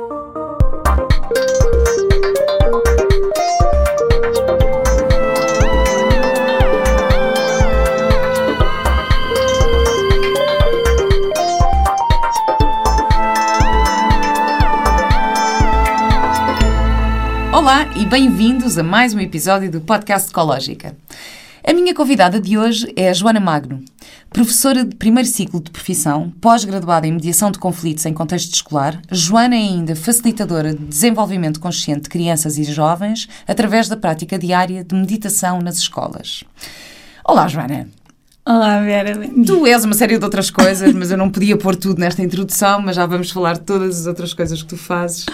Olá e bem-vindos a mais um episódio do Podcast Ecológica. A minha convidada de hoje é a Joana Magno, professora de primeiro ciclo de profissão, pós-graduada em mediação de conflitos em contexto escolar. Joana é ainda facilitadora de desenvolvimento consciente de crianças e jovens através da prática diária de meditação nas escolas. Olá, Joana. Olá, Vera. Tu és uma série de outras coisas, mas eu não podia pôr tudo nesta introdução, mas já vamos falar de todas as outras coisas que tu fazes.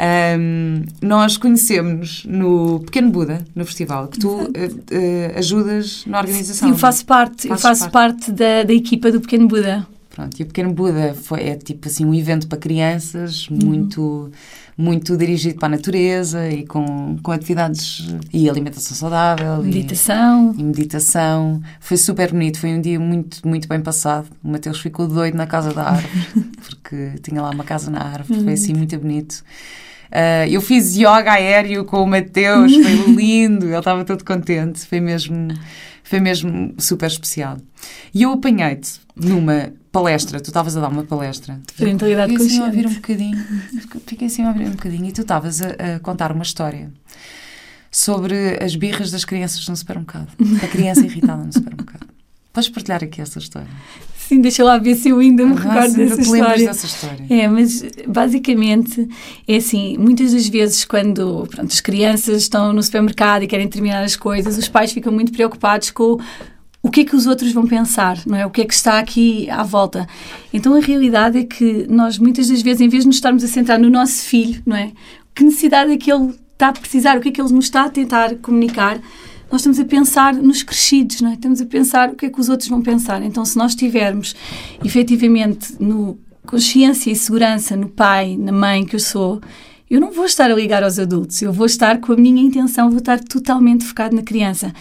Um, nós conhecemos no Pequeno Buda, no festival, que tu uh, uh, ajudas na organização. Sim, eu faço parte, eu faço parte, parte da, da, equipa do Pequeno Buda. Pronto, e o Pequeno Buda foi, é tipo assim um evento para crianças, uhum. muito, muito dirigido para a natureza e com, com atividades e alimentação saudável. Meditação. E, e meditação. Foi super bonito, foi um dia muito, muito bem passado. O Mateus ficou doido na casa da árvore, porque tinha lá uma casa na árvore, foi assim muito bonito. Uh, eu fiz yoga aéreo com o Mateus, foi lindo, ele estava todo contente, foi mesmo, foi mesmo super especial. E eu apanhei-te numa palestra, tu estavas a dar uma palestra. Parentalidade fiquei assim a ouvir um bocadinho, fiquei assim a ouvir um bocadinho e tu estavas a, a contar uma história sobre as birras das crianças no supermercado, a criança irritada no supermercado. Podes partilhar aqui essa história? Sim, deixa lá ver se eu ainda me recordo dessa história. dessa história. É, mas basicamente é assim, muitas das vezes quando pronto, as crianças estão no supermercado e querem terminar as coisas, os pais ficam muito preocupados com o que é que os outros vão pensar, não é? O que é que está aqui à volta. Então a realidade é que nós muitas das vezes, em vez de nos estarmos a centrar no nosso filho, não é? Que necessidade é que ele está a precisar, o que é que ele nos está a tentar comunicar, nós estamos a pensar nos crescidos, não é? Estamos a pensar o que é que os outros vão pensar. Então, se nós estivermos efetivamente no consciência e segurança no pai, na mãe que eu sou, eu não vou estar a ligar aos adultos, eu vou estar com a minha intenção, vou estar totalmente focado na criança.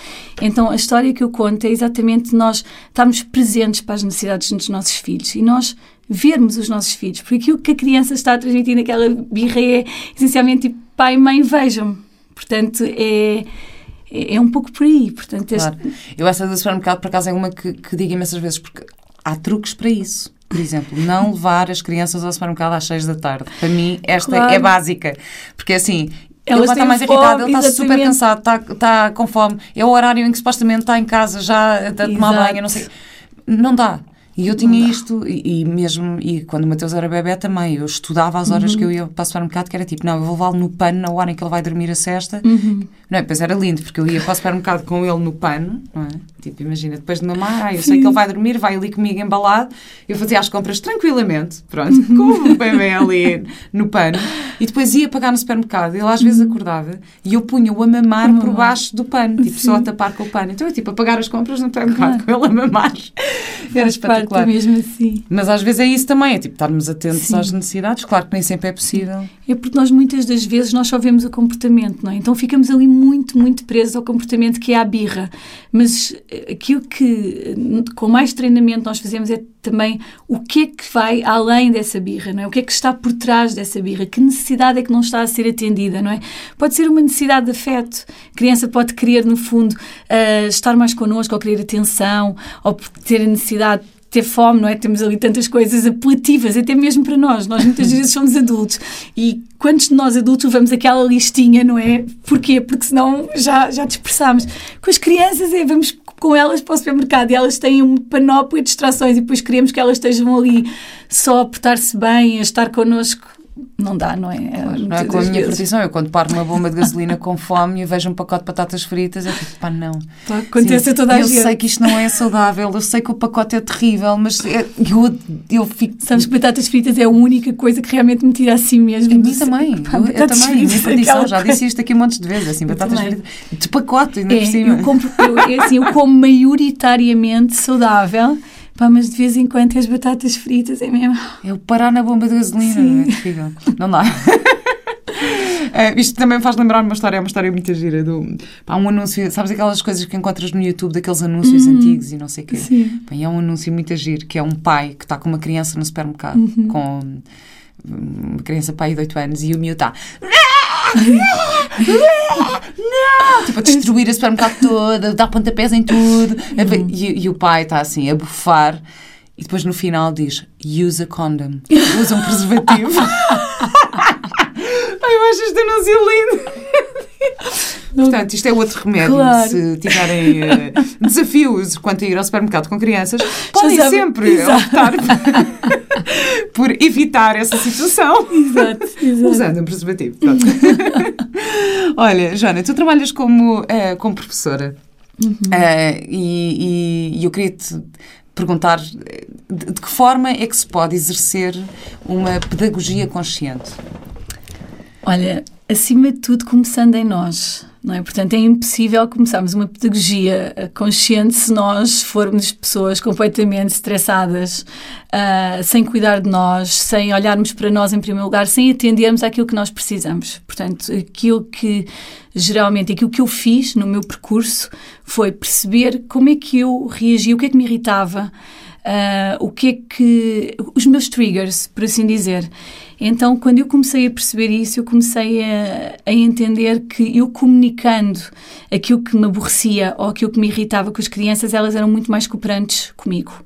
Então, a história que eu conto é exatamente nós estarmos presentes para as necessidades dos nossos filhos e nós vermos os nossos filhos, porque aquilo que a criança está a transmitir naquela birra é essencialmente tipo, pai e mãe, vejam. Portanto, é é, é um pouco por aí. Portanto, este... claro. Eu essa do supermercado, por acaso, é uma que, que digo imensas vezes, porque há truques para isso. Por exemplo, não levar as crianças ao supermercado às 6 da tarde. Para mim, esta é claro. é básica. Porque assim, ele está mais fome, irritado, ele está super cansado, está, está com fome. É o horário em que supostamente está em casa já a tomar banho, não sei. Não dá. E eu tinha isto, e, e, mesmo, e quando o Mateus era bebê também, eu estudava as horas uhum. que eu ia para o supermercado, que era tipo, não, eu vou levá-lo no pano na hora em que ele vai dormir a cesta. Uhum. Não é? Depois era lindo, porque eu ia para o supermercado com ele no pano, não é? Tipo, imagina, depois de mamar, ah, eu sei que ele vai dormir, vai ali comigo embalado, eu fazia as compras tranquilamente, pronto, com o bebê ali no pano, e depois ia pagar no supermercado, ele às vezes acordava, e eu punha-o a mamar por baixo do pano, tipo, Sim. só a tapar com o pano. Então eu, tipo, a pagar as compras no supermercado claro. com ele a mamar. Era espetacular claro. mesmo assim. Mas às vezes é isso também, é tipo estarmos atentos Sim. às necessidades, claro que nem sempre é possível. É porque nós muitas das vezes nós só vemos o comportamento, não é? Então ficamos ali muito, muito presos ao comportamento que é a birra. Mas eh, aquilo que com mais treinamento nós fazemos é também o que é que vai além dessa birra, não é? O que é que está por trás dessa birra? Que necessidade é que não está a ser atendida, não é? Pode ser uma necessidade de afeto. A criança pode querer, no fundo, uh, estar mais connosco, ou querer atenção, ou ter a necessidade ter fome, não é? Temos ali tantas coisas apelativas, até mesmo para nós. Nós muitas vezes somos adultos e quantos de nós adultos levamos aquela listinha, não é? Porquê? Porque senão já, já dispersamos. Com as crianças é, vamos com elas para o supermercado e elas têm uma panóplia de distrações e depois queremos que elas estejam ali só a portar-se bem, a estar connosco não dá, não é? Claro, não é com a minha proteção. Eu, quando paro uma bomba de gasolina com fome e vejo um pacote de batatas fritas, eu fico, pá, não. Pá, acontece a toda a eu gente. Eu sei que isto não é saudável, eu sei que o pacote é terrível, mas eu, eu fico. Sabes que batatas fritas é a única coisa que realmente me tira assim mesmo. A mim também. Pá, eu, eu também, minha perdição, já disse isto aqui um monte de vezes, assim, batatas fritas de pacote, ainda é, por cima. Eu, compro, eu, é assim, eu como maioritariamente saudável Pá, mas de vez em quando as batatas fritas é mesmo. É o parar na bomba de gasolina, Sim. é terrível. Não dá. Uh, isto também faz lembrar uma história, é uma história muito gira. Do, pá, um anúncio, sabes aquelas coisas que encontras no YouTube, daqueles anúncios uhum. antigos e não sei o quê? Sim. Pá, é um anúncio muito giro, que é um pai que está com uma criança no supermercado, uhum. com uma criança pai de 8 anos e o miúdo está. Não! Tipo, a destruir a supermercado todo, dar pontapés em tudo. Uhum. E, e, o pai está assim, a bufar. E depois no final diz: Use a condom. Usa um preservativo. Ai, eu acho este anúncio lindo. Portanto, isto é outro remédio. Claro. Se tiverem uh, desafios quanto a ir ao supermercado com crianças, podem sempre Exato. optar por evitar essa situação. Exato, exato. Usando um preservativo. Olha, Joana, tu trabalhas como, uh, como professora. Uhum. Uh, e, e, e eu queria te perguntar de, de que forma é que se pode exercer uma pedagogia consciente? Olha, acima de tudo, começando em nós. Não é? Portanto, é impossível começarmos uma pedagogia eh, consciente se nós formos pessoas completamente estressadas, uh, sem cuidar de nós, sem olharmos para nós em primeiro lugar, sem atendermos àquilo que nós precisamos. Portanto, aquilo que geralmente, aquilo que eu fiz no meu percurso foi perceber como é que eu reagia, o que é que me irritava, uh, o que é que. os meus triggers, por assim dizer. Então, quando eu comecei a perceber isso, eu comecei a, a, entender que eu comunicando aquilo que me aborrecia ou aquilo que me irritava com as crianças, elas eram muito mais cooperantes comigo.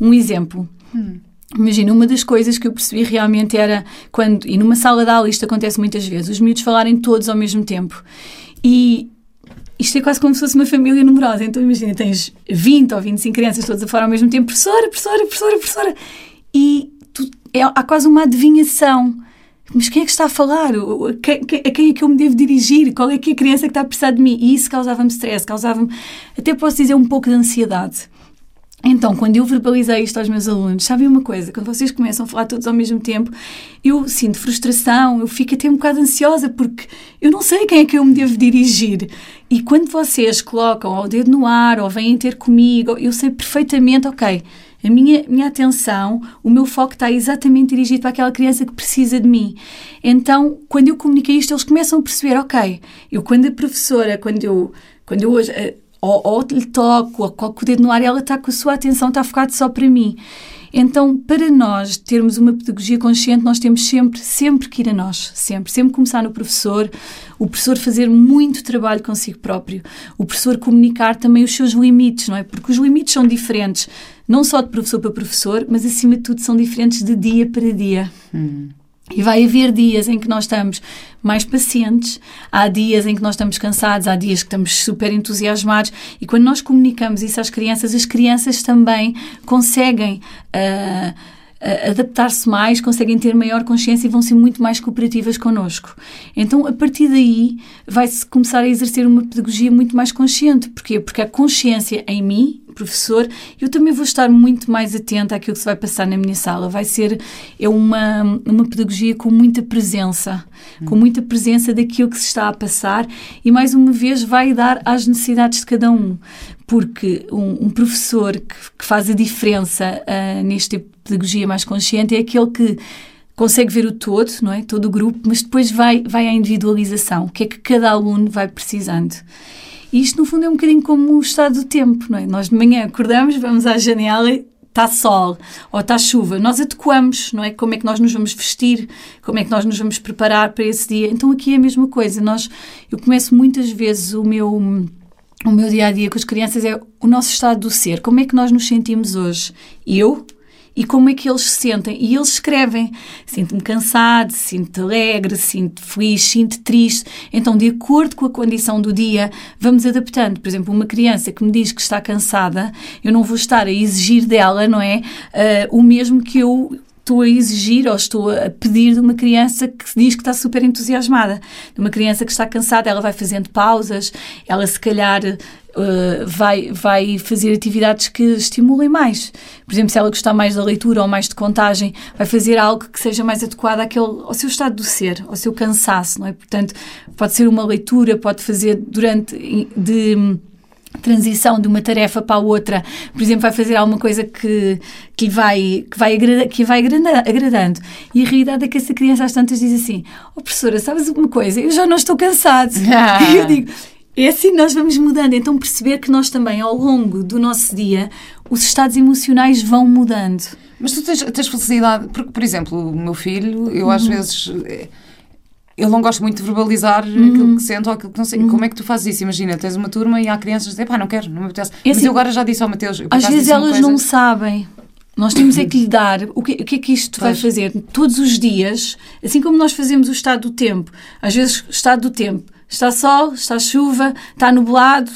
Um exemplo. Hum. Imagina, uma das coisas que eu percebi realmente era quando, e numa sala de aula isto acontece muitas vezes, os miúdos falarem todos ao mesmo tempo. E isto é quase como se fosse uma família numerosa. Então imagina, tens 20 ou 25 crianças todas a falar ao mesmo tempo, professora, professora, professora, professora. E é, há quase uma adivinhação. Mas quem é que está a falar? A quem, a quem é que eu me devo dirigir? Qual é que é a criança que está a precisar de mim? E isso causava-me stress, causava-me, até posso dizer, um pouco de ansiedade. Então, quando eu verbalizei isto aos meus alunos, sabem uma coisa? Quando vocês começam a falar todos ao mesmo tempo, eu sinto frustração, eu fico até um bocado ansiosa porque eu não sei quem é que eu me devo dirigir. E quando vocês colocam o dedo no ar ou vêm ter comigo, eu sei perfeitamente, ok, a minha, minha atenção, o meu foco está exatamente dirigido para aquela criança que precisa de mim. Então, quando eu comuniquei isto, eles começam a perceber, ok, eu quando a professora, quando eu, quando eu hoje, eh, ou, ou lhe toco, ou coloco o dedo no ar, ela está com a sua atenção, está focada só para mim. Então, para nós termos uma pedagogia consciente, nós temos sempre, sempre que ir a nós, sempre, sempre começar no professor, o professor fazer muito trabalho consigo próprio, o professor comunicar também os seus limites, não é? Porque os limites são diferentes não só de professor para professor, mas acima de tudo são diferentes de dia para dia. Hum. E vai haver dias em que nós estamos mais pacientes, há dias em que nós estamos cansados, há dias que estamos super entusiasmados e quando nós comunicamos isso às crianças, as crianças também conseguem uh, adaptar-se mais, conseguem ter maior consciência e vão ser muito mais cooperativas connosco. Então, a partir daí, vai-se começar a exercer uma pedagogia muito mais consciente. Porquê? Porque a consciência em mim, professor, eu também vou estar muito mais atenta àquilo que se vai passar na minha sala. Vai ser é uma, uma pedagogia com muita presença, hum. com muita presença daquilo que se está a passar e, mais uma vez, vai dar às necessidades de cada um porque um, um professor que, que, faz a diferença uh, neste tipo pedagogia mais consciente é aquele que consegue ver o todo, não é? Todo o grupo, mas depois vai, vai à individualização, o que é que cada aluno vai precisando. E isto, no fundo, é um bocadinho como o estado do tempo, não é? Nós de manhã acordamos, vamos à janela está sol ou está chuva, nós adequamos, não é? Como é que nós nos vamos vestir, como é que nós nos vamos preparar para esse dia. Então aqui é a mesma coisa. Nós, eu começo muitas vezes o meu o meu dia a dia com as crianças é o nosso estado do ser. Como é que nós nos sentimos hoje? Eu e como é que eles se sentem. E eles escrevem: sinto-me cansado, sinto alegre, sinto feliz, sinto triste. Então, de acordo com a condição do dia, vamos adaptando. Por exemplo, uma criança que me diz que está cansada, eu não vou estar a exigir dela, não é? Uh, o mesmo que eu estou a exigir ou estou a pedir de uma criança que diz que está super entusiasmada. De uma criança que está cansada, ela vai fazendo pausas, ela se calhar uh, vai, vai fazer atividades que estimulem mais. Por exemplo, se ela gostar mais da leitura ou mais de contagem, vai fazer algo que seja mais adequado àquele, ao seu estado do ser, ao seu cansaço, não é? Portanto, pode ser uma leitura, pode fazer durante... de transição de uma tarefa para a outra, por exemplo, vai fazer alguma coisa que, que vai, que vai, agrada, que vai agradando. E a realidade é que essa criança às tantas diz assim: Oh, professora, sabes alguma coisa? Eu já não estou cansado. E eu digo: é assim nós vamos mudando. Então, perceber que nós também, ao longo do nosso dia, os estados emocionais vão mudando. Mas tu tens, tens facilidade, porque, por exemplo, o meu filho, eu às uhum. vezes. Ele não gosta muito de verbalizar uhum. aquilo que sente ou aquilo que não sei. Uhum. Como é que tu fazes isso? Imagina, tens uma turma e há crianças que dizem, pá, não quero, não me apetece. É Mas assim, eu agora já disse ao Mateus. Às vezes elas não sabem. Nós temos é que lhe dar o que, o que é que isto pois. vai fazer todos os dias, assim como nós fazemos o estado do tempo. Às vezes, estado do tempo, está sol, está chuva, está nublado,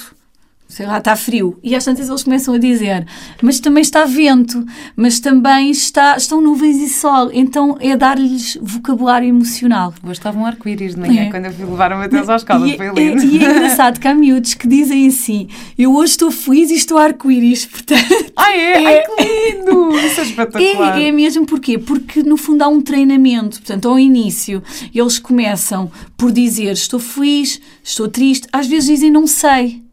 sei lá, está frio. E às tantas eles começam a dizer, mas também está vento, mas também está, estão nuvens e sol. Então é dar-lhes vocabulário emocional. Hoje estava um arco-íris de manhã é. quando eu fui levar o Mateus à escola, e, foi lindo. E, e é engraçado que há miúdos que dizem assim, eu hoje estou feliz e estou arco-íris, portanto... Ai, é? é. Ai, que lindo! Isso é espetacular. É, é mesmo porquê? Porque no fundo há um treinamento, portanto, ao início eles começam por dizer estou feliz, estou triste, às vezes dizem não sei.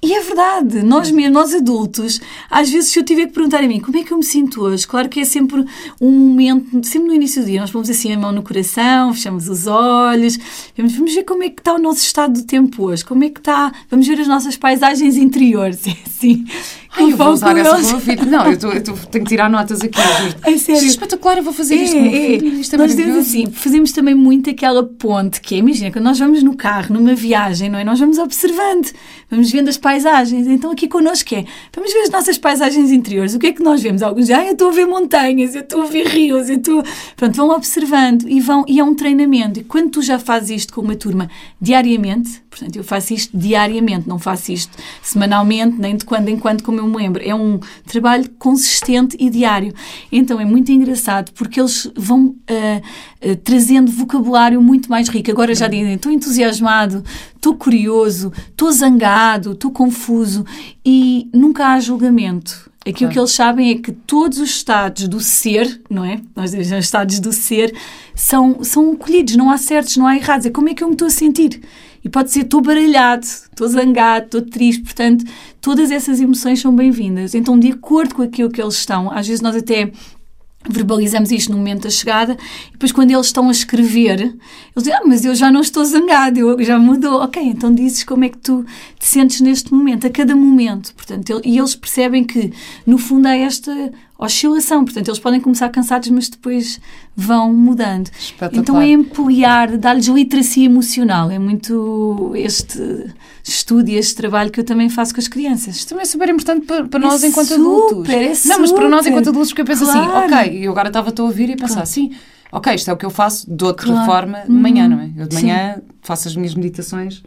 E é verdade, nós mesmo, nós adultos, às vezes se eu tiver que perguntar a mim como é que eu me sinto hoje, claro que é sempre um momento, sempre no início do dia, nós pomos assim a mão no coração, fechamos os olhos, vamos, vamos ver como é que está o nosso estado do tempo hoje, como é que está, vamos ver as nossas paisagens interiores, é assim. Ai, eu vou usar essa para o filho. Não, eu, tô, eu tô, tenho que tirar notas aqui. É sério. Isto é espetacular, eu vou fazer é, isto. É. Isto é nós dizemos assim, fazemos também muito aquela ponte que é, imagina, quando nós vamos no carro, numa viagem, não é? Nós vamos observando, vamos vendo as paisagens. Então aqui connosco é, vamos ver as nossas paisagens interiores. O que é que nós vemos? Alguns dizem, ah, eu estou a ver montanhas, eu estou a ver rios, eu estou... Pronto, vão observando e, vão, e é um treinamento. E quando tu já fazes isto com uma turma diariamente, portanto, eu faço isto diariamente, não faço isto semanalmente, nem de quando em quando, como eu me lembro. É um trabalho consistente e diário. Então é muito engraçado porque eles vão uh, uh, trazendo vocabulário muito mais rico. Agora já dizem, estou entusiasmado, estou curioso, estou zangado, estou confuso e nunca há julgamento. Aquilo que eles sabem é que todos os estados do ser, não é? Nós dizemos os estados do ser, são, são colhidos, não há certos, não há errados. É como é que eu me estou a sentir. E pode ser estou baralhado, estou zangado, estou triste. Portanto, todas essas emoções são bem-vindas. Então, de acordo com aquilo que eles estão, às vezes nós até verbalizamos isto no momento da chegada, e depois quando eles estão a escrever, eles dizem, ah, mas eu já não estou zangado, eu já mudou. Ok, então dizes como é que tu te sentes neste momento, a cada momento. Portanto, e eles percebem que, no fundo, há esta oscilação. Portanto, eles podem começar cansados, mas depois vão mudando. Então é ampliar, dar-lhes literacia emocional. É muito este estudo e este trabalho que eu também faço com as crianças. Isto também é super importante para, para é nós enquanto super, adultos. É Não, mas para nós enquanto adultos, porque eu penso assim, claro. assim, ok, eu agora estava a ouvir e pensar claro. assim, ok, isto é o que eu faço de outra claro. forma de manhã, hum, não é? Eu de manhã Sim. faço as minhas meditações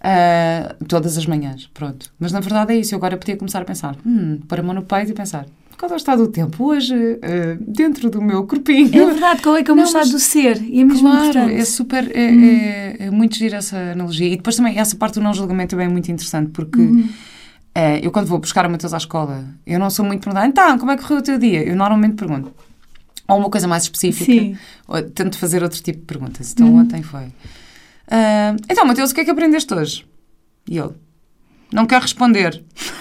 uh, todas as manhãs, pronto. Mas na verdade é isso, eu agora podia começar a pensar, hum, para a mão no peito e pensar, qual é o estado do tempo hoje, uh, dentro do meu corpinho. É verdade, qual é que é o meu estado do ser? E é mesmo claro, importante. é super, é, hum. é, é, muito gira essa analogia. E depois também, essa parte do não julgamento também é muito interessante, porque uh, eu quando vou buscar o Matheus à escola, eu não sou muito perguntar, então, como é que correu o teu dia? Eu normalmente pergunto. Ou uma coisa mais específica, Sim. ou tento fazer outro tipo de perguntas. Então, uhum. ontem foi. Uh, então, Matheus, o que é que aprendeste hoje? E ele, não quer responder.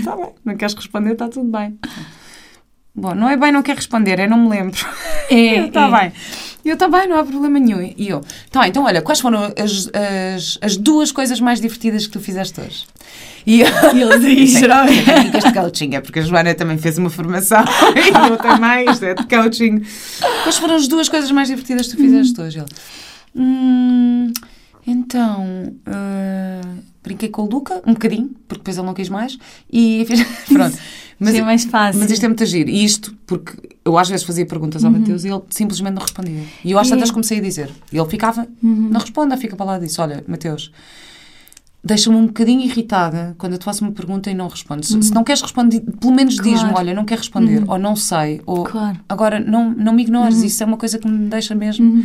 Está bem, não queres responder, está tudo bem. Bom, não é bem não quer responder, é não me lembro. É, está é. bem. Eu também, não há problema nenhum. E eu, tá, então olha, quais foram as, as, as duas coisas mais divertidas que tu fizeste hoje? E, eles aí geralmente. Técnicas de coaching, é porque a Joana também fez uma formação e eu também, isto é de coaching. Quais foram as duas coisas mais divertidas que tu fizeste hoje? Ele, hum, então, uh, brinquei com o Luca um bocadinho, porque depois ele não quis mais, e fiz. Pronto. Mas, é mais fácil. Mas isto é muito agir. E isto, porque eu às vezes fazia perguntas ao uhum. Mateus e ele simplesmente não respondia. E eu às é. tantas comecei a dizer. E ele ficava, uhum. não responda, fica para lá e disse: Olha, Mateus, deixa-me um bocadinho irritada quando eu te faço uma pergunta e não respondes. Uhum. Se não queres responder, pelo menos claro. diz-me: Olha, não quero responder, uhum. ou não sei, ou claro. agora não, não me ignores. Uhum. Isso é uma coisa que me deixa mesmo.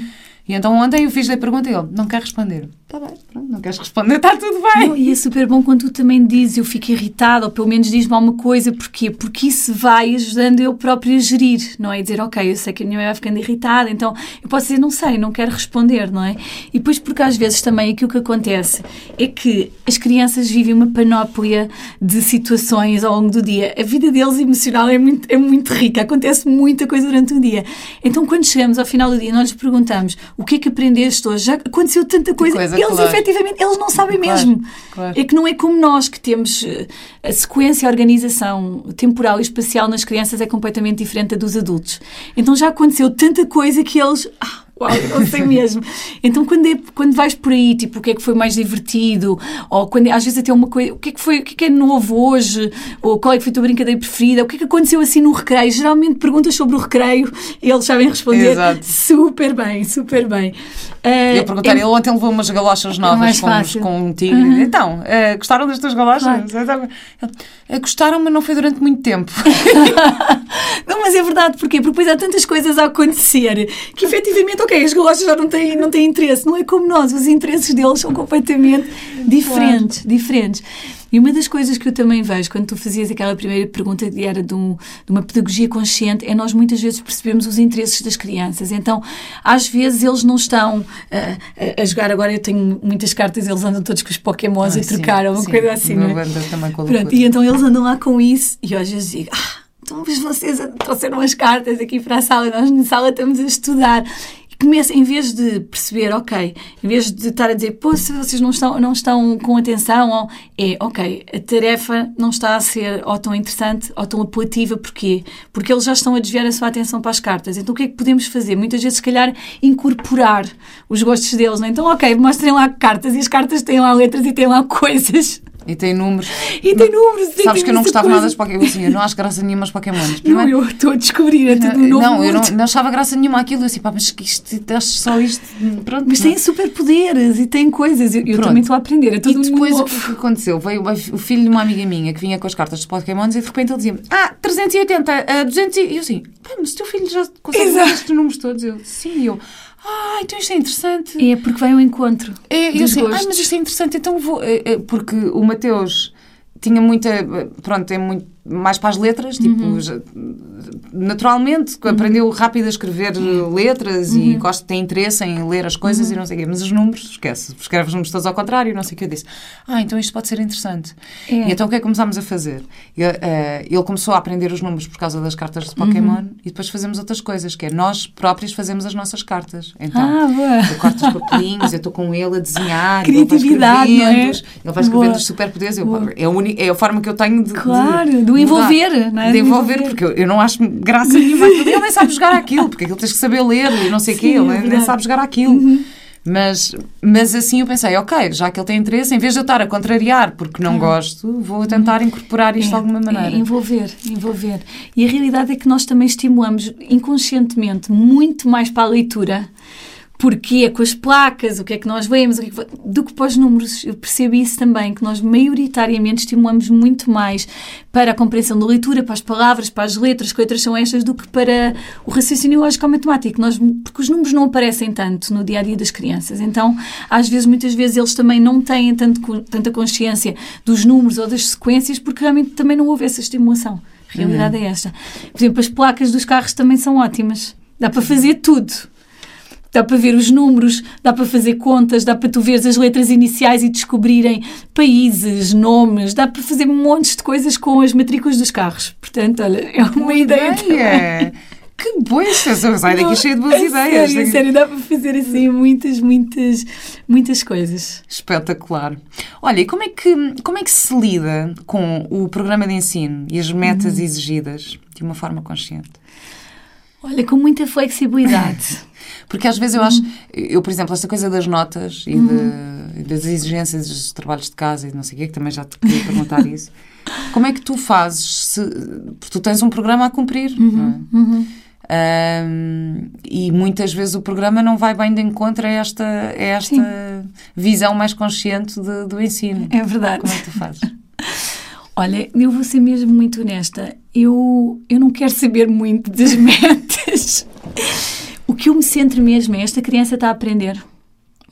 E então ontem eu fiz a pergunta e ele não quer responder. Está bem, pronto, não queres responder, está tudo bem. Não, e é super bom quando tu também dizes eu fico irritado, ou pelo menos diz-me alguma coisa, porquê? Porque isso vai ajudando eu próprio a gerir, não é? Dizer, ok, eu sei que a minha mãe vai ficando irritada, então eu posso dizer, não sei, não quero responder, não é? E depois, porque às vezes também aquilo que acontece é que as crianças vivem uma panóplia de situações ao longo do dia. A vida deles emocional é muito, é muito rica, acontece muita coisa durante o dia. Então, quando chegamos ao final do dia, nós lhes perguntamos o que é que aprendeste hoje? Já aconteceu tanta coisa. coisa, eles, claro. efetivamente, eles não sabem Claro, mesmo. claro. É que não é como nós, que temos eh, a sequência, a organização temporal e espacial nas crianças é completamente diferente da dos adultos. Então já aconteceu tanta coisa que eles. Ah, Uau, eu não sei mesmo. Então, quando, é, quando vais por aí, tipo, o que é que foi mais divertido, ou quando é- às vezes até uma coisa, o que é que foi, o que é que é novo hoje, ou qual é que foi a tua brincadeira preferida, o que é que aconteceu assim no recreio? Geralmente perguntas sobre o recreio e eles sabem responder Exato. super bem, super bem. Eh, Eu perguntei, é- ele ontem levou umas galochas mais novas com, fácil. com um tigre. Então, eh, gostaram das tuas galochas? Claro. "Eh, gostaram, mas não foi durante muito tempo. Não, mas é verdade, porquê? Porque depois há tantas coisas a acontecer que efetivamente, ok, as galochas já não têm, não têm interesse, não é como nós, os interesses deles são completamente diferentes, diferentes. E uma das coisas que eu também vejo quando tu fazias aquela primeira pergunta que era de, um- de uma pedagogia consciente é nós muitas vezes percebemos os interesses das crianças. Então, às vezes eles não estão ah, a, jogar. Agora eu tenho muitas cartas, eles andam todos com os Pokémons Ah, a trocar, uma sim. coisa assim. Não é? também com Pronto, e então eles andam lá com isso e eu às vezes digo, ah, então vocês trouxeram as cartas aqui para a sala, nós na sala estamos a estudar. Começa, em vez de perceber, ok, em vez de estar a dizer, pô, se vocês não estão, não estão com atenção, ou, é, ok, a tarefa não está a ser ou tão interessante ou tão apelativa, porquê? Porque eles já estão a desviar a sua atenção para as cartas. Então o que é que podemos fazer? Muitas vezes, se calhar, incorporar os gostos deles, não é? Então, ok, mostrem lá cartas e as cartas têm lá letras e têm lá coisas. E tem números. E tem números. e Sabes tem que eu não gostava nada coisa. dos Pokémon. Assim, eu não acho graça nenhuma aos Pokémons. Não, Primeiro, eu estou a descobrir, é tudo novo não, eu não, mundo. não achava graça nenhuma aquilo. Eu assim, pá, mas que isto, acho só isto. Pronto. Mas não. têm superpoderes e têm coisas. Eu, eu também estou a aprender. É E tudo depois o que aconteceu? Veio o filho de uma amiga minha que vinha com as cartas dos Pokémons e de repente ele dizia-me: Ah, 380, ah, 200. E eu assim, pá, mas o teu filho já consegue Exato. estes números todos? Eu, sim, e eu, ah, então isto é interessante. É porque vai ao encontro É, eu assim, ah, mas isto é interessante, então vou. é, é, Porque o Mateus tinha muita. Pronto, é muito mais para as letras, tipo, Uhum. naturalmente aprendeu rápido a escrever letras Uhum. e gosta, tem interesse em ler as coisas e não sei o quê, mas os números, esquece, escreve os números todos ao contrário, não sei o que eu disse. Ah, então isto pode ser interessante. É. E então o que é que começámos a fazer? Ele, eh, ele começou a aprender os números por causa das cartas de Pokémon Uhum. e depois fazemos outras coisas, que é nós próprios fazemos as nossas cartas. Então, Ah, boa. eu corto os papelinhos, eu estou com ele a desenhar, Criatividade, ele vai não é? escrevendo, ele vai escrevendo Boa. os superpoderes. Eu, é, a é a forma que eu tenho de. Claro, de, mudar. envolver, não é? De envolver, porque eu, eu não acho graça nenhuma. Ele nem sabe jogar aquilo, porque aquilo tens que saber ler e não sei o quê, Sim, é ele nem. Uhum. sabe jogar aquilo. Mas, mas assim eu pensei, ok, já que ele tem interesse, em vez de eu estar a contrariar porque não gosto, vou tentar incorporar isto de alguma maneira. É, envolver, envolver. E a realidade é que nós também estimulamos inconscientemente muito mais para a leitura. Porque é com as placas, o que é que nós vemos, que é que- do que para os números. Eu percebo isso também, que nós maioritariamente estimulamos muito mais para a compreensão da leitura, para as palavras, para as letras, que letras são estas, do que para o raciocínio lógico-matemático. Nós, porque os números não aparecem tanto no dia a dia das crianças. Então, às vezes, muitas vezes, eles também não têm tanto, tanta consciência dos números ou das sequências, porque realmente também não houve essa estimulação. A realidade é esta. Por exemplo, as placas dos carros também são ótimas. Dá para fazer tudo. Dá para ver os números, dá para fazer contas, dá para tu veres as letras iniciais e descobrirem países, nomes, dá para fazer montes de coisas com as matrículas dos carros. Portanto, olha, é uma ideia. Ideia! Que boa extensão! Sai daqui cheio de boas A ideias. Sério, sério, dá para fazer assim muitas, muitas, muitas coisas. Espetacular. Olha, e como é, que, como é que se lida com o programa de ensino e as metas Uhum. exigidas de uma forma consciente? Olha, com muita flexibilidade. Porque às vezes eu Uhum. acho, eu, por exemplo, esta coisa das notas e de- das exigências dos trabalhos de casa e não sei o quê, que também já te queria perguntar isso. Como é que tu fazes? Se, porque tu tens um programa a cumprir, não é? Uhum. Ahm, e muitas vezes o programa não vai bem de encontro a esta, a esta visão mais consciente de- do ensino. É verdade. Como é que tu fazes? Olha, eu vou ser mesmo muito honesta. Eu, eu não quero saber muito das metas. O que eu me centro mesmo é esta criança está a aprender.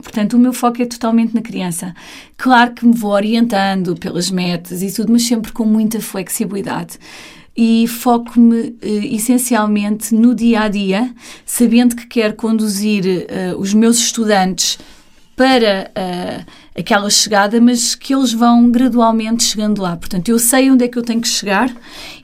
Portanto, o meu foco é totalmente na criança. Claro que me vou orientando pelas metas e tudo, mas sempre com muita flexibilidade. E foco-me eh, essencialmente no dia a dia, sabendo que quero conduzir eh, os meus estudantes para eh, aquela chegada, mas que eles vão gradualmente chegando lá. Portanto, eu sei onde é que eu tenho que chegar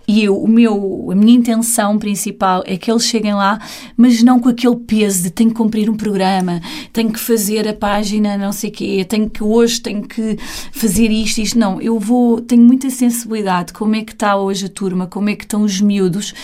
e eu, o meu, a minha intenção principal é que eles cheguem lá, mas não com aquele peso de tenho que cumprir um programa, tenho que fazer a página não sei quê, tenho que hoje tenho que fazer isto, isto. Não, eu vou, tenho muita sensibilidade como é que está hoje a turma, como é que estão os miúdos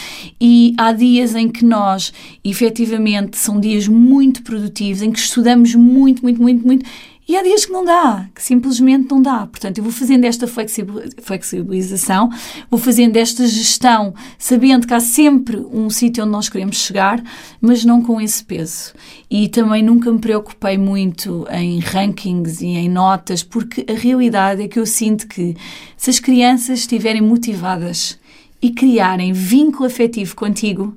e há dias em que nós, efetivamente, são dias muito produtivos, em que estudamos muito, muito, muito, muito e há dias que não dá, que simplesmente não dá. Portanto, eu vou fazendo esta flexibilização, vou fazendo esta gestão, sabendo que há sempre um sítio onde nós queremos chegar, mas não com esse peso. E também nunca me preocupei muito em rankings e em notas, porque a realidade é que eu sinto que se as crianças estiverem motivadas e criarem vínculo afetivo contigo,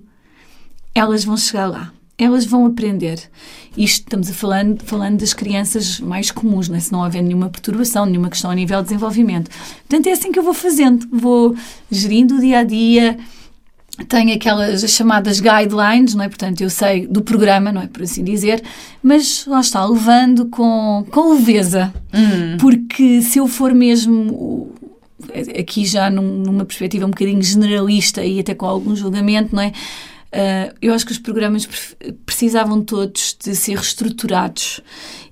elas vão chegar lá elas vão aprender. Isto estamos a falando, falando das crianças mais comuns, né? se não houver nenhuma perturbação, nenhuma questão a nível de desenvolvimento. Portanto, é assim que eu vou fazendo, vou gerindo o dia a dia. Tenho aquelas chamadas guidelines, não é? Portanto, eu sei do programa, não é? Por assim dizer, mas lá está, levando com, com leveza. Hum. Porque se eu for mesmo aqui já num, numa perspectiva um bocadinho generalista e até com algum julgamento, não é? Uh, eu acho que os programas precisavam todos de ser reestruturados.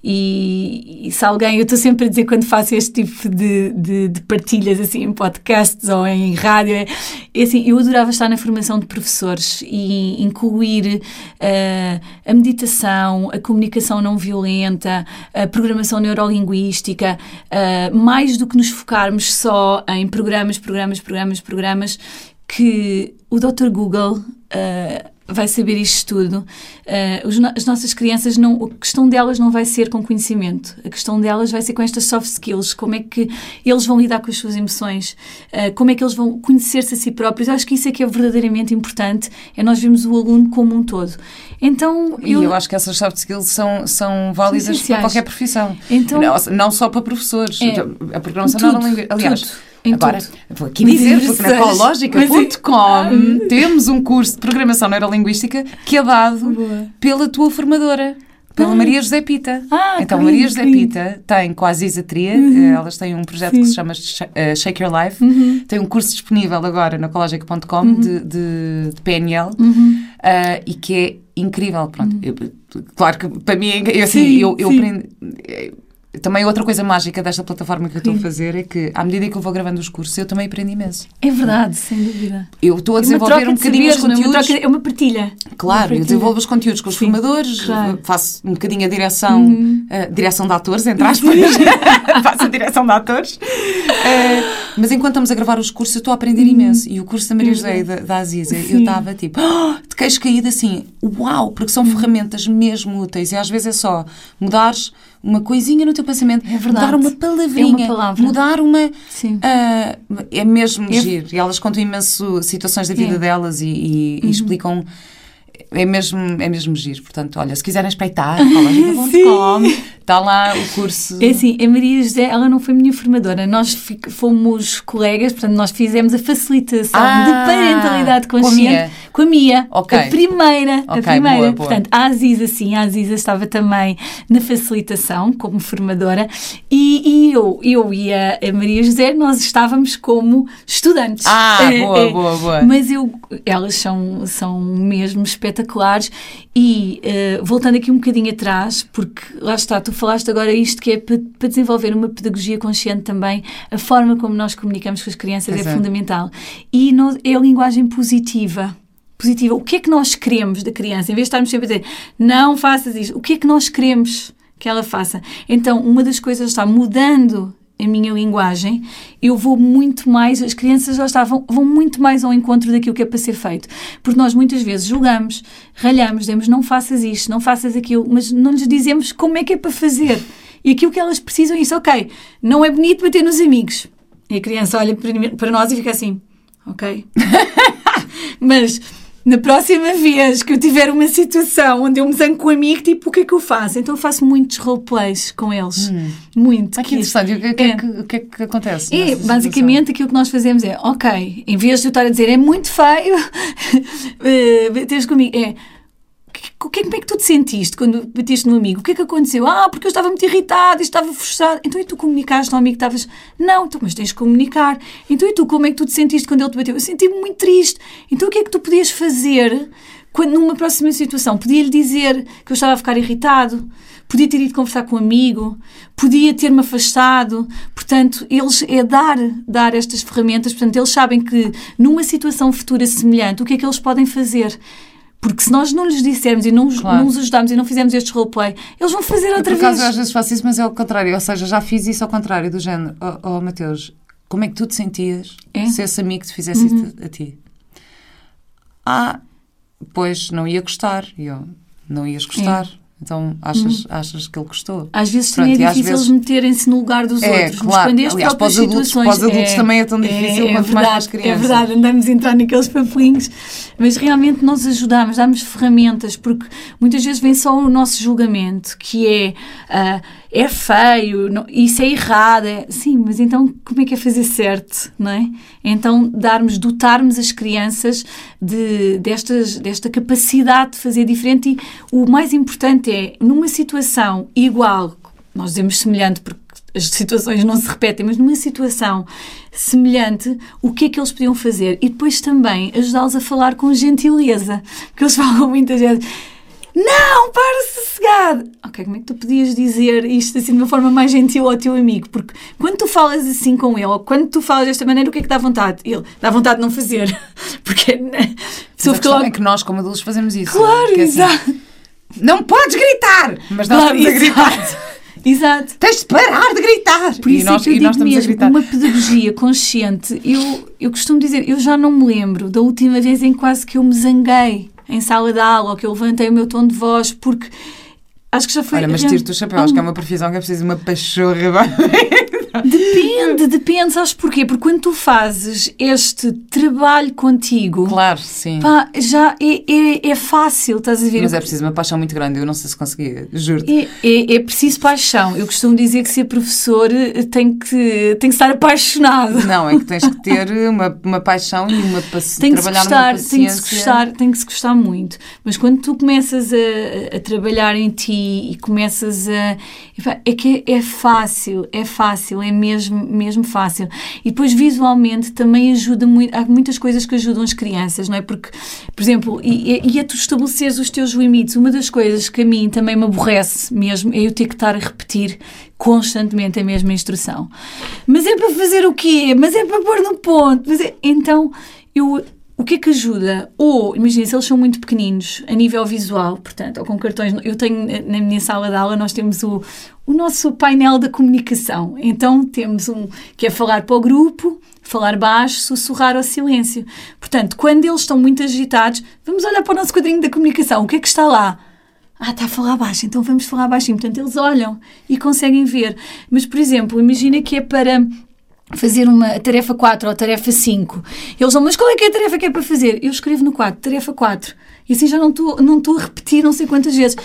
E, e se alguém, eu estou sempre a dizer quando faço este tipo de, de, de, partilhas assim em podcasts ou em rádio, é, é, assim, eu adorava estar na formação de professores e incluir uh, a meditação, a comunicação não violenta, a programação neurolinguística, uh, mais do que nos focarmos só em programas, programas, programas, programas, que o Dr. Google uh, vai saber isto tudo. Uh, os, as nossas crianças, não, a questão delas não vai ser com conhecimento, a questão delas vai ser com estas soft skills, como é que eles vão lidar com as suas emoções, uh, como é que eles vão conhecer-se a si próprios. Acho que isso é que é verdadeiramente importante, é nós vermos o aluno como um todo. Então, eu, e eu acho que essas soft skills são, são válidas para qualquer profissão, então, não, não só para professores. É, a programação não é aliás. Tudo em Agora, tudo. vou aqui dizer, porque na Cologica.com temos um curso de programação neurolinguística que é dado Boa. pela tua formadora pela ah. Maria José Pita. Ah, então, Maria José Pita tem com a Aziza Tria, uhum. Eh, elas têm um projeto Sim. que se chama eh, Shake Your Life, uhum. tem um curso disponível agora na cologica.com uhum. de, de, de, PNL uh, e que é incrível. Pronto, uhum. eu, claro que para mim, eu, assim, sim, eu, eu aprendi também outra coisa mágica desta plataforma que eu estou a fazer é que, à medida que eu vou gravando os cursos, eu também aprendo imenso. É verdade, sem dúvida. Eu estou a desenvolver um bocadinho os conteúdos. É uma, troca, é uma partilha. Claro, uma partilha. eu desenvolvo os conteúdos com os Sim, formadores, claro. faço um bocadinho a direção, uhum. uh, direção de atores, entre aspas. faço a direção de atores. Uh, mas enquanto estamos a gravar os cursos, eu estou a aprender uhum. imenso. E o curso da Maria José e da, da Aziza, Sim. eu estava tipo, oh, de queixo caído assim, uau, porque são uhum. ferramentas mesmo úteis. E às vezes é só mudares uma coisinha no teu pensamento, é mudar uma palavrinha, é uma mudar uma. Sim. Uh, é mesmo é. giro. E elas contam imenso situações da vida é. delas e, e, uhum. e explicam é mesmo, é mesmo giro. Portanto, olha, se quiserem espreitar, falagica.com, está lá o curso. É assim, a Maria José, ela não foi minha formadora, nós fomos colegas, portanto, nós fizemos a facilitação ah, de parentalidade consciente com a Mia. Okay. A primeira, okay, a primeira. Boa, boa. Portanto, a Aziza, sim, a Aziza estava também na facilitação como formadora e, e eu, eu e a, a, Maria José, nós estávamos como estudantes. Ah, boa, é, boa, boa. Mas eu, elas são, são mesmo espetaculares. E uh, voltando aqui um bocadinho atrás, porque lá está, tu falaste agora isto que é para desenvolver uma pedagogia consciente também, a forma como nós comunicamos com as crianças é Exato. é fundamental. E é a linguagem positiva positiva. O que é que nós queremos da criança? Em vez de estarmos sempre a dizer, não faças isto, o que é que nós queremos que ela faça? Então, uma das coisas está mudando a minha linguagem, eu vou muito mais, as crianças já estavam, vão muito mais ao encontro daquilo que é para ser feito. Porque nós muitas vezes julgamos, ralhamos, dizemos não faças isto, não faças aquilo, mas não lhes dizemos como é que é para fazer. E aquilo que elas precisam é isso, ok, não é bonito bater nos amigos. E a criança olha para nós e fica assim, ok. mas na próxima vez que eu tiver uma situação onde eu me zango com um amigo, tipo, o que é que eu faço? Então eu faço muitos roleplays com eles. Hum. Muito. Ah, que interessante. O que, é, que, é. que, o que é que acontece? É, basicamente situação? aquilo que nós fazemos é, ok, em vez de eu estar a dizer é muito feio, uh, tens comigo, é o que, como é que tu te sentiste quando batiste no amigo? O que é que aconteceu? Ah, porque eu estava muito irritado estava frustrado. Então e tu comunicaste ao amigo que estavas. Não, então, mas tens de comunicar. Então e tu, como é que tu te sentiste quando ele te bateu? Eu senti-me muito triste. Então o que é que tu podias fazer quando, numa próxima situação? Podia-lhe dizer que eu estava a ficar irritado? Podia ter ido conversar com um amigo? Podia ter-me afastado? Portanto, eles é dar, dar estas ferramentas. Portanto, eles sabem que numa situação futura semelhante, o que é que eles podem fazer? Porque se nós não lhes dissermos e não, claro. não os ajudarmos e não fizermos este roleplay, eles vão fazer outra por vez. Por às vezes faço isso, mas é ao contrário. Ou seja, já fiz isso ao contrário, do género. Oh, oh Mateus, como é que tu te sentias é? se esse amigo te fizesse uhum. isso a ti? Ah, pois não ia gostar. E eu, não ias gostar. É. Então, achas, hum. achas que ele gostou? Às vezes Pronto, também é difícil vezes... eles meterem-se no lugar dos é, outros, claro. quando Aliás, para os adultos, situações... Para os adultos é, também é tão difícil é, é quanto verdade, mais para as crianças. É verdade, andamos a entrar naqueles papelinhos, mas realmente nós ajudamos, damos ferramentas, porque muitas vezes vem só o nosso julgamento, que é... Uh, é feio, não, isso é errado. É, sim, mas então como é que é fazer certo, não é? Então darmos, dotarmos as crianças de, destas, desta capacidade de fazer diferente e o mais importante é, numa situação igual, nós dizemos semelhante porque as situações não se repetem, mas numa situação semelhante, o que é que eles podiam fazer? E depois também ajudá-los a falar com gentileza, porque eles falam muitas vezes não, para sossegado. Ok, como é que tu podias dizer isto assim de uma forma mais gentil ao teu amigo? Porque quando tu falas assim com ele, ou quando tu falas desta maneira, o que é que dá vontade? Ele dá vontade de não fazer. Porque né, a questão logo... é que nós, como adultos, fazemos isso. Claro, é? exato. Assim, não podes gritar! Mas nós claro, estamos a gritar. Exato. Tens de parar de gritar! Por isso e nós, é que eu digo mesmo, uma pedagogia consciente, eu, eu costumo dizer, eu já não me lembro da última vez em que quase que eu me zanguei em sala de aula que eu levantei o meu tom de voz porque acho que já foi. Olha, mas tiro-te o chapéu, acho que é uma profissão que é preciso uma pachorra. Depende, depende, sabes porquê? Porque quando tu fazes este trabalho contigo, claro, sim. Pá, já é, é, é, fácil, estás a ver? Mas é preciso uma paixão muito grande, eu não sei se conseguia, juro-te. É, é, é, preciso paixão. Eu costumo dizer que ser professor eh, tem que, tem que estar apaixonado. Não, é que tens que ter uma, uma paixão e uma paciência. Tem que se gostar, tem que se gostar, tem que se gostar muito. Mas quando tu começas a, a trabalhar em ti e começas a. É que é, é fácil, é fácil é mesmo, mesmo fácil. E depois, visualmente, também ajuda muito. Há muitas coisas que ajudam as crianças, não é? Porque, por exemplo, e, e é tu estabeleceres os teus limites. Uma das coisas que a mim também me aborrece mesmo é eu ter que estar a repetir constantemente a mesma instrução. Mas é para fazer o quê? Mas é para pôr no ponto. É... Então, eu o que é que ajuda? Ou, imagina, se eles são muito pequeninos, a nível visual, portanto, ou com cartões. Eu tenho, na minha sala de aula, nós temos o, o nosso painel da comunicação. Então, temos um que é falar para o grupo, falar baixo, sussurrar ao silêncio. Portanto, quando eles estão muito agitados, vamos olhar para o nosso quadrinho da comunicação. O que é que está lá? Ah, está a falar baixo, então vamos falar baixinho. Portanto, eles olham e conseguem ver. Mas, por exemplo, imagina que é para fazer uma tarefa 4 ou tarefa 5. Eles vão, mas qual é que é a tarefa que é para fazer? Eu escrevo no 4, tarefa 4. E assim já não estou não a repetir não sei quantas vezes.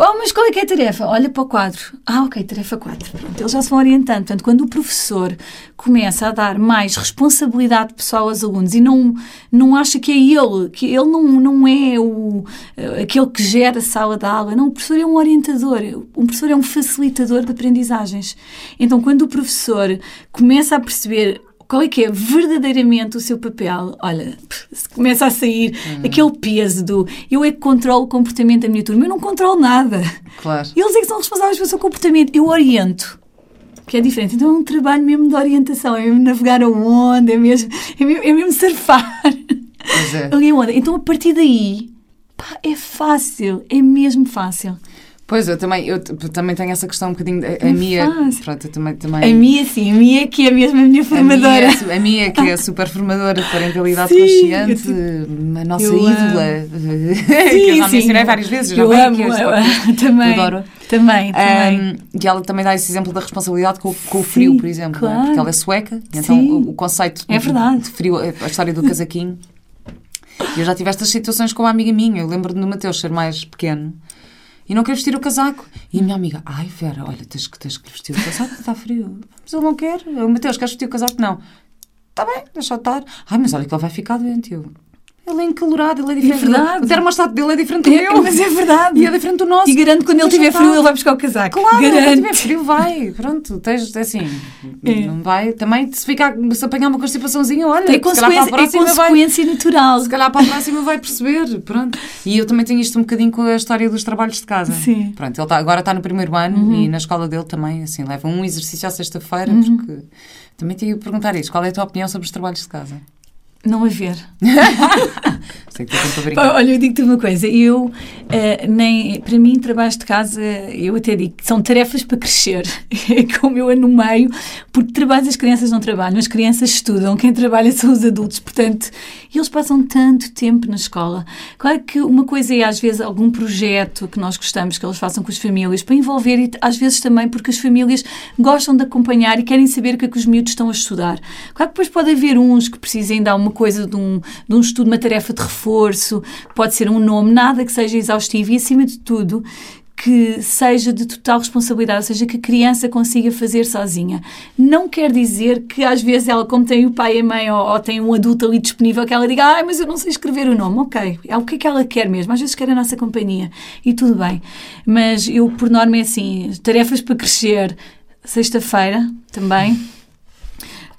Bom, mas qual é que é a tarefa? Olha para o quadro. Ah, ok, tarefa 4. Pronto, eles já se vão orientando. Portanto, quando o professor começa a dar mais responsabilidade pessoal aos alunos e não, não acha que é ele, que ele não, não é o, eh, aquele que gera a sala de aula. Não, o professor é um orientador. O professor é um facilitador de aprendizagens. Então, quando o professor começa a perceber qual é que é verdadeiramente o seu papel? Olha, começa a sair uhum. aquele peso do eu é que controlo o comportamento da minha turma. Eu não controlo nada. Claro. Eles é que são responsáveis pelo seu comportamento. Eu oriento. Que é diferente. Então é um trabalho mesmo de orientação. É mesmo navegar a onda, é mesmo, é mesmo, é mesmo surfar. Pois é. Ali a onda. Então a partir daí, pá, é fácil. É mesmo fácil. Pois, eu também, eu também tenho essa questão um bocadinho. A, a Mia. Pronto, eu também, também. A Mia, sim, a Mia que é mesmo a minha formadora. A Mia, a Mia que é super formadora de parentalidade sim, consciente, a nossa ídola. Sim, que eu já sim. mencionei várias vezes. Eu já amo, eu, também. Adoro. Também, também. Um, e ela também dá esse exemplo da responsabilidade com, com o frio, por exemplo. É? Claro. Porque ela é sueca, então o, o, conceito é verdade. de frio, a história do casaquinho. E eu já tive estas situações com uma amiga minha. Eu lembro-me do Mateus ser mais pequeno e não quer vestir o casaco. E a minha amiga, ai Vera, olha, tens que, tens que vestir o casaco, está frio. Mas ele não quer. O Mateus, queres vestir o casaco? Não. Está bem, deixa estar. Ai, mas olha que ele vai ficar doente. Eu, Ele é encalorado, ele é diferente. É verdade. O termostato dele é diferente do É, meu. mas é verdade. E é diferente do nosso. E garanto que quando ele tiver frio, ele vai buscar o casaco. Claro, quando garanto. tiver frio, vai. Pronto, tens, é assim. É. Não vai. Também, se, ficar, se apanhar uma constipaçãozinha, olha, É se consequência, é próxima vai. consequência natural. Se calhar para a próxima vai perceber, pronto. E eu também tenho isto um bocadinho com a história dos trabalhos de casa. Sim. Uhum. Pronto, ele tá, agora está no primeiro ano e na escola dele também, assim, leva um exercício à sexta-feira, Uhum. porque também tinha que perguntar isso. Qual é a tua opinião sobre os trabalhos de casa? Não haver. Sei que estou a brincar. Olha, eu digo-te uma coisa, eu eh, nem, para mim, trabalhos de casa, eu até digo que são tarefas para crescer, é como eu ando no meio, porque trabalhos as crianças não trabalham, as crianças estudam, quem trabalha são os adultos, portanto, eles passam tanto tempo na escola. Claro que uma coisa é, às vezes, algum projeto que nós gostamos que eles façam com as famílias, para envolver, e às vezes também porque as famílias gostam de acompanhar e querem saber o que é que os miúdos estão a estudar. Claro que depois pode haver uns que precisem dar uma coisa de um, de um estudo, uma tarefa de reforço, pode ser um nome, nada que seja exaustivo e, acima de tudo, que seja de total responsabilidade, ou seja, que a criança consiga fazer sozinha. Não quer dizer que às vezes ela, como tem o pai e a mãe, ou, ou tem um adulto ali disponível, que ela diga, ai, mas eu não sei escrever o nome. Ok, é o que é que ela quer mesmo. Às vezes quer a nossa companhia e tudo bem. Mas eu, por norma, é assim, tarefas para crescer, sexta-feira também.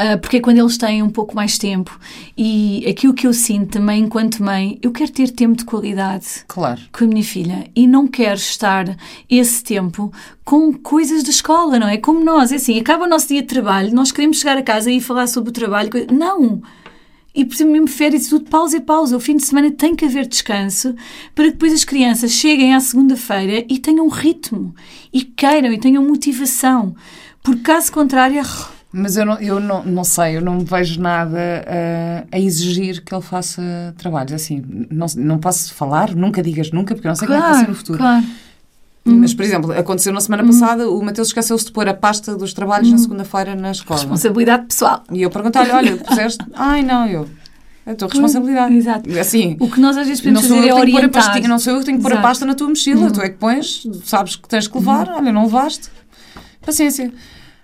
Ah, porque é quando eles têm um pouco mais tempo. E aquilo que eu sinto também, enquanto mãe, eu quero ter tempo de qualidade Claro. com a minha filha e não quero estar esse tempo com coisas da escola, não é? Como nós, é assim, acaba o nosso dia de trabalho, nós queremos chegar a casa e falar sobre o trabalho. Não! E por exemplo, mesmo férias, tudo pausa é pausa. O fim de semana tem que haver descanso para que depois as crianças cheguem à segunda-feira e tenham ritmo e queiram e tenham motivação. Porque caso contrário, Mas eu não, eu não, não sei, eu não vejo nada ah, a exigir que ele faça trabalhos. Assim, não, não posso falar, nunca digas nunca, porque eu não sei como é que vai ser no futuro. claro. Mas, por exemplo, aconteceu na semana passada, o Mateus esqueceu-se de pôr a pasta dos trabalhos na segunda-feira na escola. Responsabilidade pessoal. E eu perguntei-lhe, olha, puseste? Ai, não, eu. É a tua responsabilidade. Exato. Assim, O que nós às vezes podemos fazer é orientar. pastinha, não sou eu que tenho que pôr a Exato. Uhum. pasta na tua mochila. Tu é que pões, sabes que tens que levar, olha, não levaste. Paciência.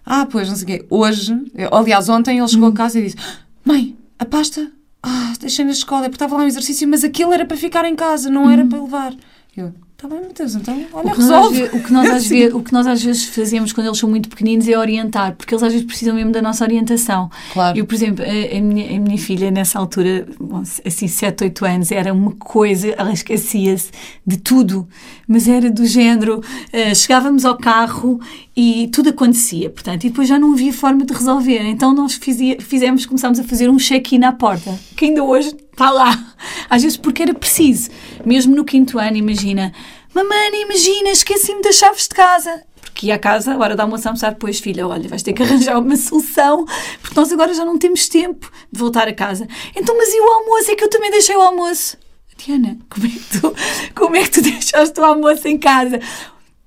Ah, pois, não sei o quê. Hoje, eu- aliás, ontem ele chegou a casa e disse: Mãe, a pasta, ah, deixei na escola, é porque estava lá um exercício, mas aquilo era para ficar em casa, não era para levar. Eu, está bem, Mateus, então, olha, O que, nós, às resolve. ve- o, que nós, às ve- o que nós às vezes fazemos quando eles são muito pequeninos é orientar, porque eles às vezes precisam mesmo da nossa orientação. Claro. Eu, por exemplo, a, a minha, a minha filha, nessa altura, bom, assim, 7, 8 anos, era uma coisa, ela esquecia-se de tudo, mas era do género, eh, chegávamos ao carro e tudo acontecia, portanto, e depois já não havia forma de resolver. Então nós fizia, fizemos, começámos a fazer um check-in à porta, que ainda hoje está lá. Às vezes porque era preciso. Mesmo no quinto ano, imagina, mamãe, imagina, esqueci-me das chaves de casa. Porque ia à casa, a hora da almoçar, depois, filha, olha, vais ter que arranjar uma solução, porque nós agora já não temos tempo de voltar a casa. Então, mas e o almoço? É que eu também deixei o almoço. Diana, como é que tu, como é que tu deixaste o almoço em casa?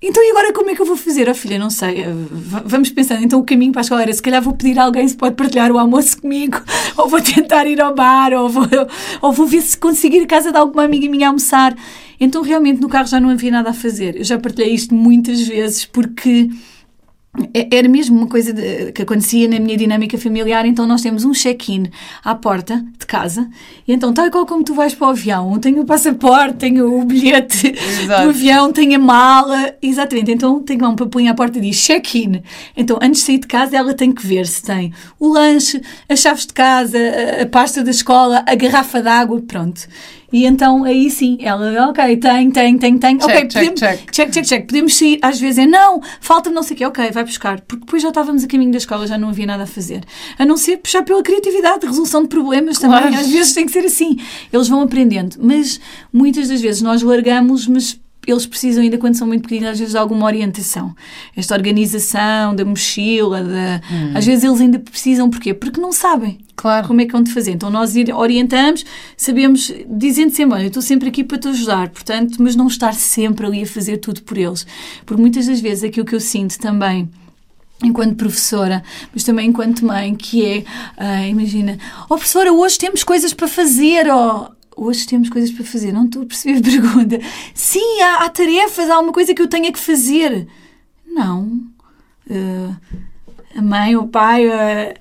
Então, e agora como é que eu vou fazer? Oh, filha, não sei. eh, Vamos pensando. Então, o caminho para a escola era: se calhar vou pedir a alguém se pode partilhar o almoço comigo, ou vou tentar ir ao bar, ou vou, ou vou ver se consigo ir casa de alguma amiga minha almoçar. Então, realmente, no carro já não havia nada a fazer. Eu já partilhei isto muitas vezes porque era mesmo uma coisa de- que acontecia na minha dinâmica familiar. Então, nós temos um check-in à porta de casa. E então, tal qual como tu vais para o avião, tenho o passaporte, tenho o bilhete Exato. do avião, tenho a mala. Exatamente. Então, tenho lá um papelinho à porta e diz check-in. Então, antes de sair de casa, ela tem que ver se tem o lanche, as chaves de casa, a, a pasta da escola, a garrafa de água. Pronto. E então, aí sim, ela, ok, tem, tem, tem, tem. ok, check, podemos, check. check, check, check. Podemos sair. Às vezes é não, falta-me não sei o quê. Ok, vai buscar. Porque depois já estávamos a caminho da escola, já não havia nada a fazer. A não ser puxar pela criatividade, resolução de problemas Claro. também. Às vezes tem que ser assim. Eles vão aprendendo. Mas muitas das vezes nós largamos, mas eles precisam ainda, quando são muito pequeninos, às vezes de alguma orientação. Esta organização da mochila, da... às vezes eles ainda precisam. Porquê? Porque não sabem Claro. como é que vão de fazer. Então nós orientamos, sabemos, dizendo sempre, olha, eu estou sempre aqui para te ajudar, portanto, mas não estar sempre ali a fazer tudo por eles. Porque muitas das vezes aquilo que eu sinto também enquanto professora, mas também enquanto mãe, que é, ah, imagina, oh professora, hoje temos coisas para fazer, oh, hoje temos coisas para fazer, não estou a perceber a pergunta. Sim, há, há tarefas, há uma coisa que eu tenha que fazer. Não. Ah, a mãe o pai... ah,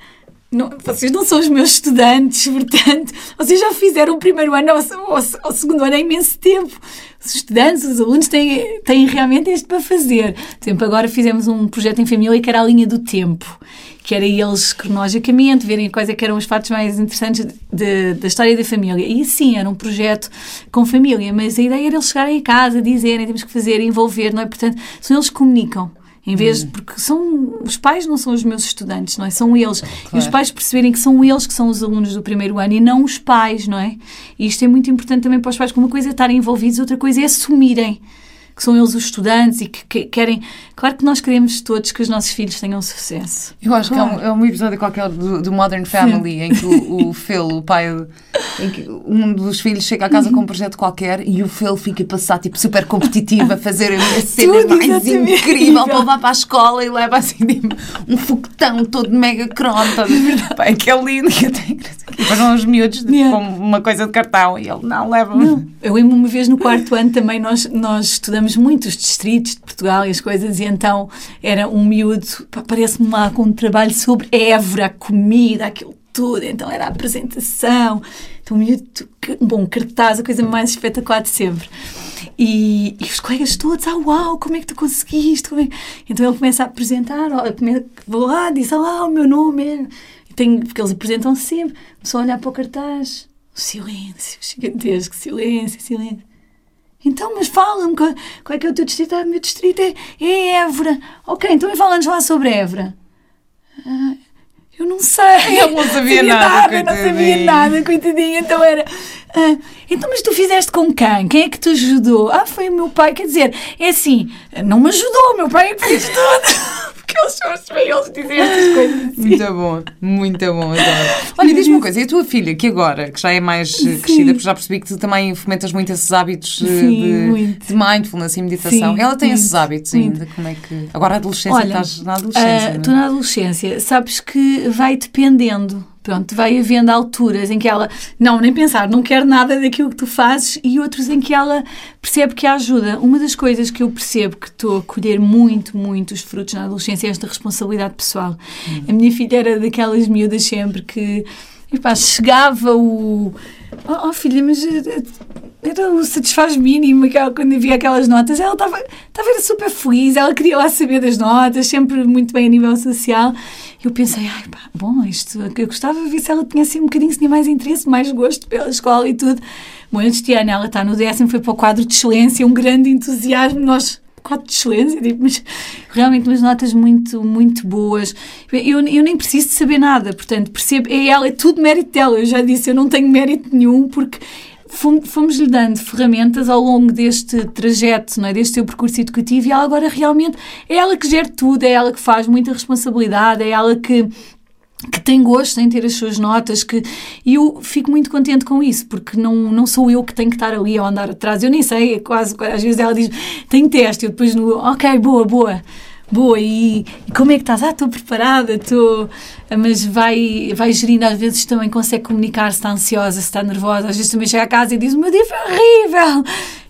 não, vocês não são os meus estudantes, portanto, vocês já fizeram o primeiro ano ou o segundo ano há imenso tempo. Os estudantes, os alunos têm, têm realmente este para fazer. Por exemplo, agora fizemos um projeto em família que era a linha do tempo, que era eles cronologicamente verem quais é que eram os fatos mais interessantes de, da história da família. E sim, era um projeto com família, mas a ideia era eles chegarem a casa, dizerem, temos que fazer, envolver, não é? Portanto, são eles que comunicam. Em vez, hum. porque são os pais não são os meus estudantes, não é? São eles. Claro. E os pais perceberem que são eles que são os alunos do primeiro ano e não os pais, não é? E isto é muito importante também para os pais, porque uma coisa é estarem envolvidos, outra coisa é assumirem que são eles os estudantes e que, que, querem. Claro que nós queremos todos que os nossos filhos tenham sucesso. Eu acho claro. que é um, é um, episódio qualquer do, do Modern Family Sim. em que o, o Phil, o pai, em que um dos filhos chega à casa com um projeto qualquer e o Phil fica a passar tipo super competitivo a fazer a cena Tudo, mais incrível para levar para a escola e leva assim tipo, um foguetão todo mega crono. É que é lindo que até depois vão os miúdos yeah. com uma coisa de cartão e ele não leva. Não. Eu lembro uma vez no quarto ano também nós, nós estudamos muitos distritos de Portugal e as coisas, e então era um miúdo, parece-me lá com um trabalho sobre Évora, a comida, aquilo tudo, então era a apresentação, então um miúdo, bom cartaz, a coisa mais espetacular de sempre. E, e, os colegas todos, ah, uau, como é que tu conseguiste? É? Então ele começa a apresentar, olha, vou lá, diz, lá, o meu nome é... Tenho, porque eles apresentam sempre, só olhar para o cartaz, o silêncio gigantesco, silêncio, silêncio. Então, mas fala-me, qual, qual, é que é o teu distrito? Ah, o meu distrito é, é Évora. Ok, então fala-nos lá sobre Évora. Ah, eu não sei. Ele não sabia, nada, nada não sabia nada, coitadinho. Então era. Ah, então, mas tu fizeste com quem? Quem é que te ajudou? Ah, foi o meu pai. Quer dizer, é assim, não me ajudou, o meu pai é que fez tudo. Porque eles são os eles dizem estas coisas assim. Muito bom, muito bom, adoro. Olha, diz-me uma coisa, e a tua filha, que agora, que já é mais Sim. crescida, porque já percebi que tu também fomentas muito esses hábitos eh, Sim, de, de, mindfulness e meditação. Sim, ela tem muito, esses hábitos ainda? Como é que. Agora a adolescência, Olha, estás na adolescência. Uh, estou na adolescência, sabes que vai dependendo Pronto, vai havendo alturas em que ela, não, nem pensar, não quer nada daquilo que tu fazes e outros em que ela percebe que ajuda. Uma das coisas que eu percebo que estou a colher muito, muito os frutos na adolescência é esta responsabilidade pessoal. Hum. A minha filha era daquelas miúdas sempre que, epá, chegava o... Oh, oh filha, mas eh, era o satisfaz mínimo quando havia aquelas notas. Ela estava super feliz, ela queria lá saber das notas, sempre muito bem a nível social eu pensei, ai pá, bom, isto, eu gostava de ver se ela tinha assim um bocadinho, tinha mais interesse, mais gosto pela escola e tudo. Bom, este ano ela está no décimo, foi para o quadro de excelência, um grande entusiasmo, nós quadro de excelência, tipo, mas realmente umas notas muito, muito boas. Eu, eu nem preciso de saber nada, portanto, percebo, é ela, é tudo mérito dela. Eu já disse, eu não tenho mérito nenhum, porque fomos-lhe dando ferramentas ao longo deste trajeto, não é? deste seu percurso educativo, e ela agora realmente é ela que gera tudo, é ela que faz muita responsabilidade, é ela que que tem gosto em ter as suas notas, que e eu fico muito contente com isso, porque não, não sou eu que tenho que estar ali a andar atrás, eu nem sei, é quase, às vezes ela diz, tem teste, eu depois no, ok, boa, boa, boa, e, e como é que estás? Ah, estou preparada, estou. Mas vai, vai gerindo, às vezes também consegue comunicar se está ansiosa, se está nervosa, às vezes também chega a casa e diz: meu dia foi horrível.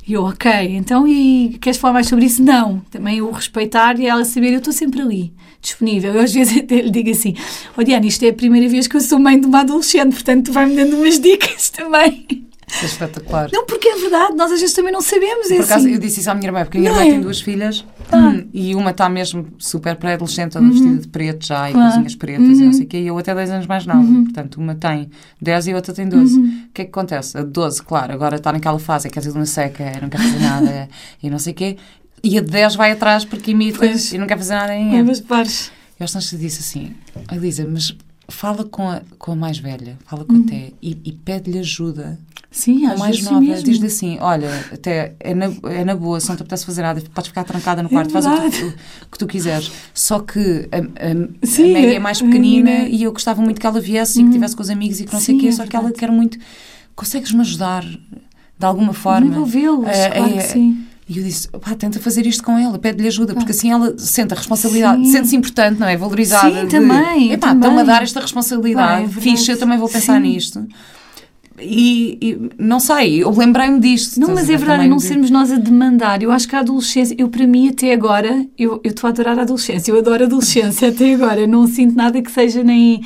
E eu, ok, então e queres falar mais sobre isso? Não. Também o respeitar e ela saber, eu estou sempre ali, disponível. Eu às vezes até lhe digo assim: oh, Diana, isto é a primeira vez que eu sou mãe de uma adolescente, portanto tu vai-me dando umas dicas também. Isso é espetacular. Não, porque é verdade, nós às vezes também não sabemos. Por é acaso, assim. eu disse isso à minha irmã, porque a minha irmã é? tem duas filhas ah. e uma está mesmo super pré-adolescente, toda uhum. vestida de preto já e com cozinhas pretas uhum. e não uhum. sei o quê, e eu até 10 anos mais nova. Uhum. Portanto, uma tem 10 e a outra tem 12. Uhum. O que é que acontece? A 12, claro, agora está naquela fase, é que é uma seca, não quer fazer nada e não sei o quê, e a de 10 vai atrás porque imita pois. e não quer fazer nada em Mas pares. Eu acho que disse assim, Elisa, mas fala com a, com a mais velha, fala com uhum. a Té e, e pede-lhe ajuda Sim, a mais nova diz-lhe assim: Olha, até é na, é na boa, se não te apetece fazer nada, podes ficar trancada no é quarto, é faz o que, o que, tu quiseres. Só que a, a, Sim, a Maggie é mais pequenina e eu gostava muito que ela viesse e que estivesse com os amigos e que não Sim, sei o quê, é só que ela quer muito. Consegues-me ajudar de alguma forma? Envolvê-los, uh, claro é, sim. E eu disse, pá, tenta fazer isto com ela, pede-lhe ajuda, porque assim ela sente a responsabilidade, sente-se importante, não é? Valorizada. Sim, de, também. Epá, estão-me a dar esta responsabilidade, Pá, é fixe, eu também vou pensar Sim. nisto. E, e, não sei, eu lembrei-me disto. Não, mas é verdade, não de... sermos nós a demandar. Eu acho que a adolescência, eu para mim até agora, eu estou a adorar a adolescência, eu adoro a adolescência até agora. Não sinto nada que seja nem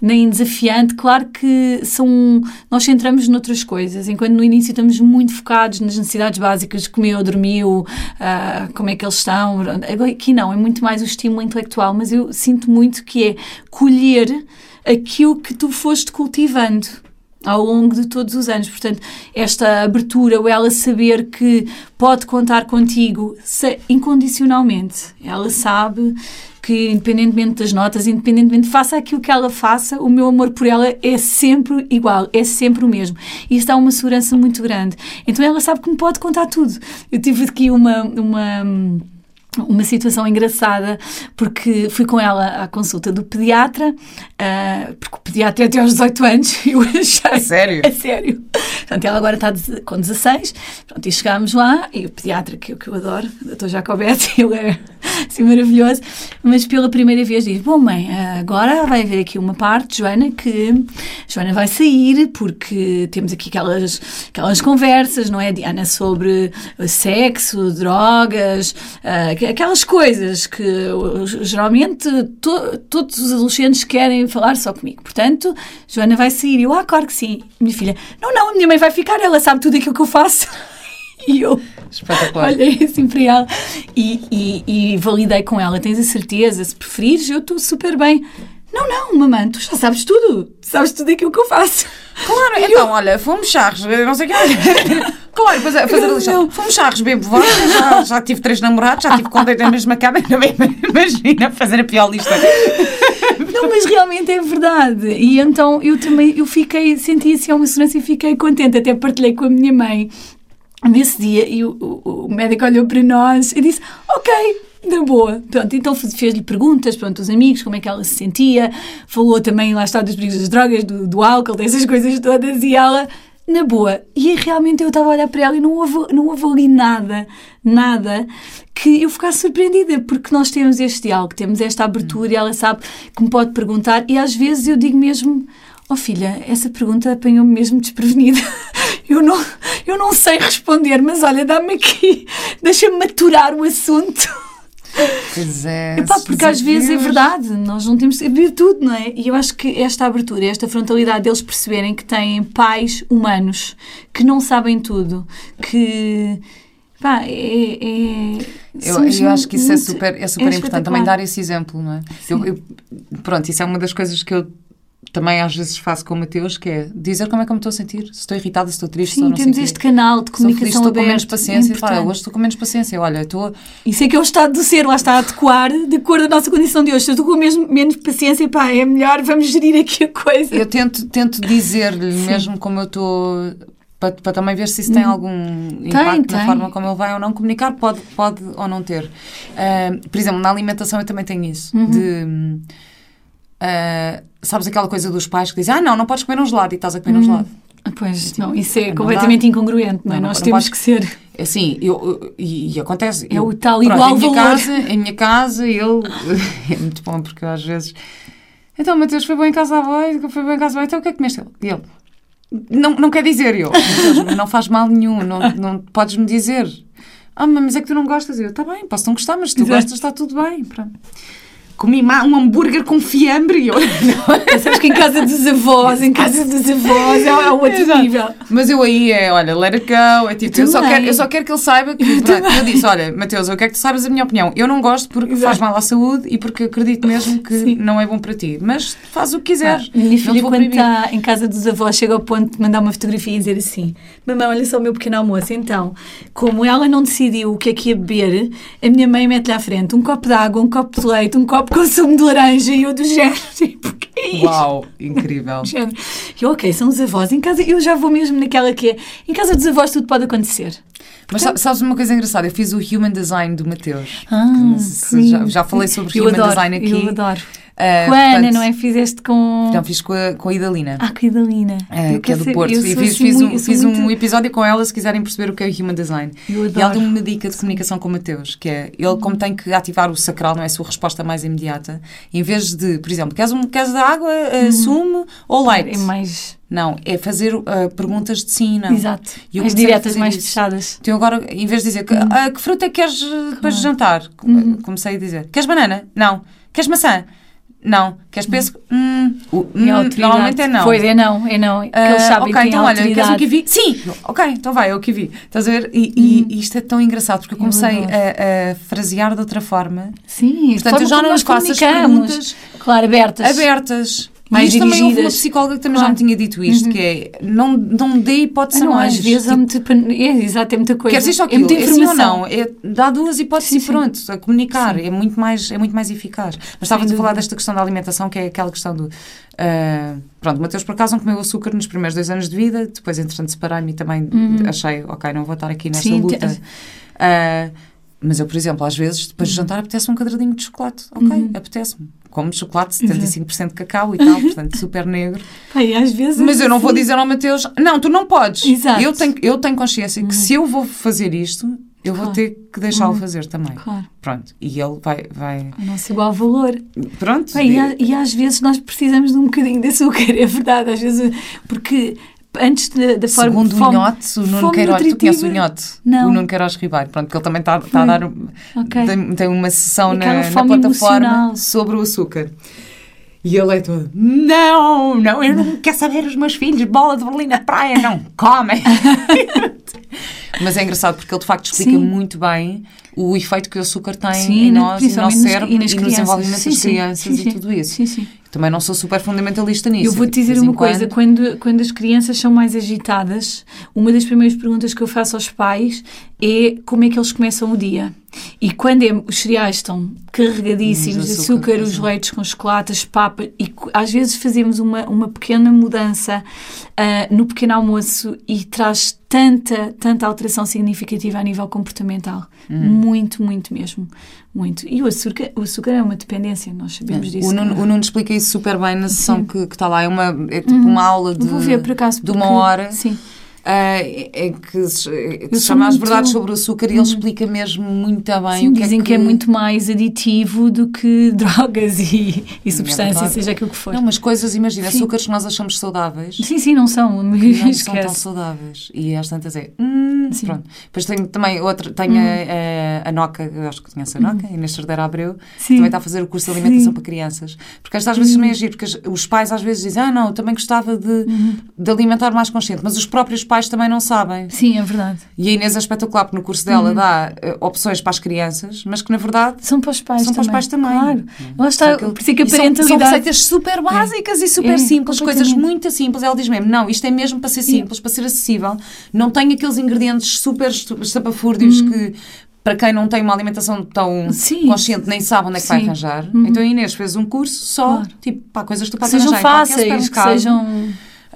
nem desafiante. Claro que são, nós centramos noutras coisas, enquanto no início estamos muito focados nas necessidades básicas, comeu, dormiu, uh, como é que eles estão. Agora, aqui não, é muito mais o estímulo intelectual, mas eu sinto muito que é colher aquilo que tu foste cultivando ao longo de todos os anos. Portanto, esta abertura, ou ela saber que pode contar contigo incondicionalmente. Ela sabe que, independentemente das notas, independentemente, faça aquilo que ela faça, o meu amor por ela é sempre igual, é sempre o mesmo. E isso dá uma segurança muito grande. Então ela sabe que me pode contar tudo. Eu tive aqui uma. uma uma situação engraçada, porque fui com ela à consulta do pediatra, uh, porque o pediatra é até aos 18 anos, eu achei. A sério? É sério. Portanto, ela agora está com 16, pronto, e chegámos lá, e o pediatra, que, que eu adoro, o Dr. Jacobete, ele é assim maravilhoso, mas pela primeira vez diz: Bom, mãe, agora vai haver aqui uma parte, Joana, que Joana vai sair, porque temos aqui aquelas, aquelas conversas, não é, Diana, sobre sexo, drogas, uh, aquelas coisas que geralmente to, todos os adolescentes querem falar só comigo. Portanto, Joana vai sair. Eu, ah, claro que sim. Minha filha, não, não, a minha mãe vai ficar, ela sabe tudo aquilo que eu faço. E eu olhei assim para ela e, e, e validei com ela: tens a certeza? Se preferires, eu estou super bem. Não, não, mamãe, tu já sabes tudo. Sabes tudo aquilo que eu faço. Claro, então, eu... olha, fomos charros, não sei o que. Claro, pois é, fazer a lição. Fomos charros, bebo vodka, já, já tive três namorados, já tive conta na mesma cama, imagina fazer a pior lista. Não, mas realmente é verdade. E então eu também, eu fiquei, senti assim uma segurança e fiquei contente. Até partilhei com a minha mãe nesse dia e o, o, o médico olhou para nós e disse, ok, na boa. Pronto, então fez-lhe perguntas, pronto, os amigos, como é que ela se sentia, falou também, lá está, dos perigos das drogas, do, do álcool, dessas coisas todas, e ela, na boa. E realmente eu estava a olhar para ela e não houve, não houve ali nada, nada, que eu ficasse surpreendida, porque nós temos este diálogo, temos esta abertura e ela sabe que me pode perguntar, e às vezes eu digo mesmo, oh filha, essa pergunta apanhou-me mesmo desprevenida. Eu não, eu não sei responder, mas olha, dá-me aqui, deixa-me maturar o assunto. Pois é. Epá, porque às vezes é verdade, nós não temos que saber tudo, não é? E eu acho que esta abertura, esta frontalidade deles perceberem que têm pais humanos que não sabem tudo, que. Pá, é, é... Eu, eu acho que isso é super, é super é importante também dar esse exemplo, não é? Eu, eu, pronto, isso é uma das coisas que eu também às vezes faço com o Mateus, que é dizer como é que eu me estou a sentir. Se estou irritada, se estou triste, Sim, se estou não temos este canal de comunicação feliz, estou com menos paciência. É claro, hoje estou com menos paciência. Olha, estou... Isso é que é o estado do ser, lá está a adequar de acordo com a nossa condição de hoje. Se eu estou com mesmo, menos paciência, pá, é melhor, vamos gerir aqui a coisa. Eu tento, tento dizer-lhe, mesmo como eu estou... Para, para, também ver se isso tem hum. algum impacto tem, na forma como ele vai ou não comunicar, pode, pode ou não ter. Uh, por exemplo, na alimentação eu também tenho isso. Uhum. De Uh, sabes aquela coisa dos pais que dizem ah, não, não podes comer um gelado e estás a comer um hum. gelado. Pois, tipo, não, isso é não completamente dá. incongruente, não é? Nós não temos podes... que ser. Assim, eu, eu, e, e, acontece. É o tal pronto, igual em minha valor. Casa, em minha casa, ele. é muito bom porque às vezes. Então, Mateus, foi bom em casa da avó, foi bom em casa da avó, então o que é que comeste? E ele. Não, não quer dizer eu. não faz mal nenhum, não, não podes-me dizer. Ah, mas é que tu não gostas. Eu, está bem, posso não gostar, mas se tu Exato. gostas, está tudo bem. Pronto comi um hambúrguer com fiambre e eu... Sabes que em casa dos avós, em casa dos avós é, é outro Exato. nível. Mas eu aí é, olha, let it go, é tipo, eu, só quero, eu só quero que ele saiba que, eu, eu disse, olha, Mateus, eu quero que tu saibas a minha opinião. Eu não gosto porque Exato. faz mal à saúde e porque acredito mesmo que Sim. não é bom para ti. Mas faz o que quiseres. Ah, minha filha, quando está em casa dos avós, chega ao ponto de mandar uma fotografia e dizer assim, mamãe, olha só o meu pequeno almoço. Então, como ela não decidiu o que é que ia beber, a minha mãe mete-lhe à frente um copo de água, um copo de leite, um copo com sumo de laranja e eu do género, tipo, que é isto? Uau, incrível. E ok, são os avós. Em casa, eu já vou mesmo naquela que é, em casa dos avós tudo pode acontecer. Mas Portanto, sabes uma coisa engraçada? Eu fiz o Human Design do Mateus. Ah, já, já, falei sobre eu Human adoro, Design aqui. Eu adoro. Uh, com a Ana, não é? Fizeste com. Não, fiz com a, com a Idalina. Ah, com a Idalina. Uh, que é do Porto. E fiz, assim fiz, um, fiz muito... um episódio com ela se quiserem perceber o que é o Human Design. E ela deu-me uma dica de comunicação com o Mateus, que é ele, como tem que ativar o sacral, não é a sua resposta mais imediata, em vez de, por exemplo, queres, um, queres água, uh, sumo ou leite? É mais. Não, é fazer uh, perguntas de sim e não. Exato. E mais diretas, mais isso. fechadas. Então agora, em vez de dizer que, uhum. uh, que fruta é queres depois de jantar, uhum. comecei a dizer: Queres banana? Não. Queres maçã? Não. Queres pêssego? Hum. Hum, É normalmente é não. Pois, é não, é não. Ah, eles sabem ok, que têm então olha, queres um kiwi? Sim! Ok, então vai, é o kiwi. Estás a ver? E, e- e isto é tão engraçado porque eu comecei adoro. a, a frasear de outra forma. Sim, Portanto, eu já não faço as perguntas Claro, abertas. abertas. Mais isto também houve uma dirigidas. psicóloga que também Claro. já me tinha dito isto, que é não, não dê hipótese não, a mais. às vezes Tipo, muito. É, exato, é muita coisa. Isto ou é muita sim informação. não? É, dá duas hipóteses Sim, e sim. pronto, a comunicar. É muito, mais, é muito mais eficaz. Mas estava-te a falar desta questão da alimentação, que é aquela questão do... ah, pronto, Mateus por acaso não comeu açúcar nos primeiros dois anos de vida, depois entretanto separei-me e também achei, ok, não vou estar aqui nesta Sim, luta. Ah, mas eu, por exemplo, às vezes, depois de jantar, apetece um quadradinho de chocolate. Ok, apetece-me. Como chocolate, 75% de cacau e tal, portanto, super negro. E às vezes. Mas eu não vou assim, dizer ao Mateus, não, tu não podes. Exato. Eu tenho, eu tenho consciência que se eu vou fazer isto, eu vou Claro. ter que deixá-lo fazer também. Claro, Pronto. E ele vai. vai o nosso igual valor. pronto. E, há- e às vezes nós precisamos de um bocadinho de açúcar, é verdade. Às vezes. Porque antes da, forma. Segundo o fome- Inhote, o Nuno fome Queiroz, tu nutritiva- conheces o Inhote? Não. O Nuno Queiroz Ribeiro, pronto, que ele também está está a dar. um- Ok. Tem, tem uma sessão na, Aquela na plataforma emocional. sobre o açúcar. E ele é todo, não, não, eu não quero saber os meus filhos, bola de Berlim na praia, não comem. Mas é engraçado porque ele de facto explica Sim. muito bem o efeito que o açúcar tem Sim, em nós, e no nosso cérebro e nas no crianças. desenvolvimento Sim, das crianças e tudo isso. Sim, sim. Também não sou super fundamentalista nisso. Eu vou-te dizer uma coisa: quando- quando, quando as crianças são mais agitadas, uma das primeiras perguntas que eu faço aos pais é como é que eles começam o dia. E quando é- os cereais estão carregadíssimos de açúcar, açúcar, os leites com chocolate, as papas, e às vezes fazemos uma, uma pequena mudança ah, no pequeno almoço e traz tanta, tanta alteração significativa a nível comportamental. Hum. Muito, muito mesmo. Muito. E o açúcar, o açúcar é uma dependência, nós sabemos disso. O Nuno, é? o Nuno explica isso super bem na sessão Sim. que está lá. É, uma, é tipo uma aula de, Vou ver por acaso. de uma porque- hora Sim. Ah, em que se, que se chama As Verdades sobre o Açúcar e ele explica mesmo muito bem Sim, o que dizem é que... é muito mais aditivo do que drogas e, e substâncias, verdade. seja aquilo que for. Não, mas coisas, imagina, Sim. açúcares que nós achamos saudáveis. Sim, sim, não são. Não são tão Esquece. saudáveis. E às tantas é. Hum, pronto. Depois tenho também outra, tenho a, a, a Noca, eu acho que conhece a Noca, Inês Cerdeira Abreu, Sim. também está a fazer o curso de alimentação Sim. para crianças. Porque às vezes também é giro, porque os pais às vezes dizem, ah não, eu também gostava de, Uhum. de alimentar mais consciente, mas os próprios pais também não sabem. Sim, é verdade. E a Inês é espetacular, porque no curso Uhum. dela dá eh, opções para as crianças, mas que na verdade São para os pais são para também. os pais também. Claro. Lá está, por isso é que a E são- parentalidade... São, receitas super básicas e super É, simples, coisas muito simples. Ela diz mesmo: não, isto é mesmo para ser simples, para ser acessível. Não tem aqueles ingredientes super estu- estapafúrdios que. Para quem não tem uma alimentação tão Uhum. Sim. consciente, nem sabe onde é que vai Sim. arranjar. Uhum. Então a Inês fez um curso só, Claro. tipo, pá, coisas que tu podes sejam fáceis, que sejam...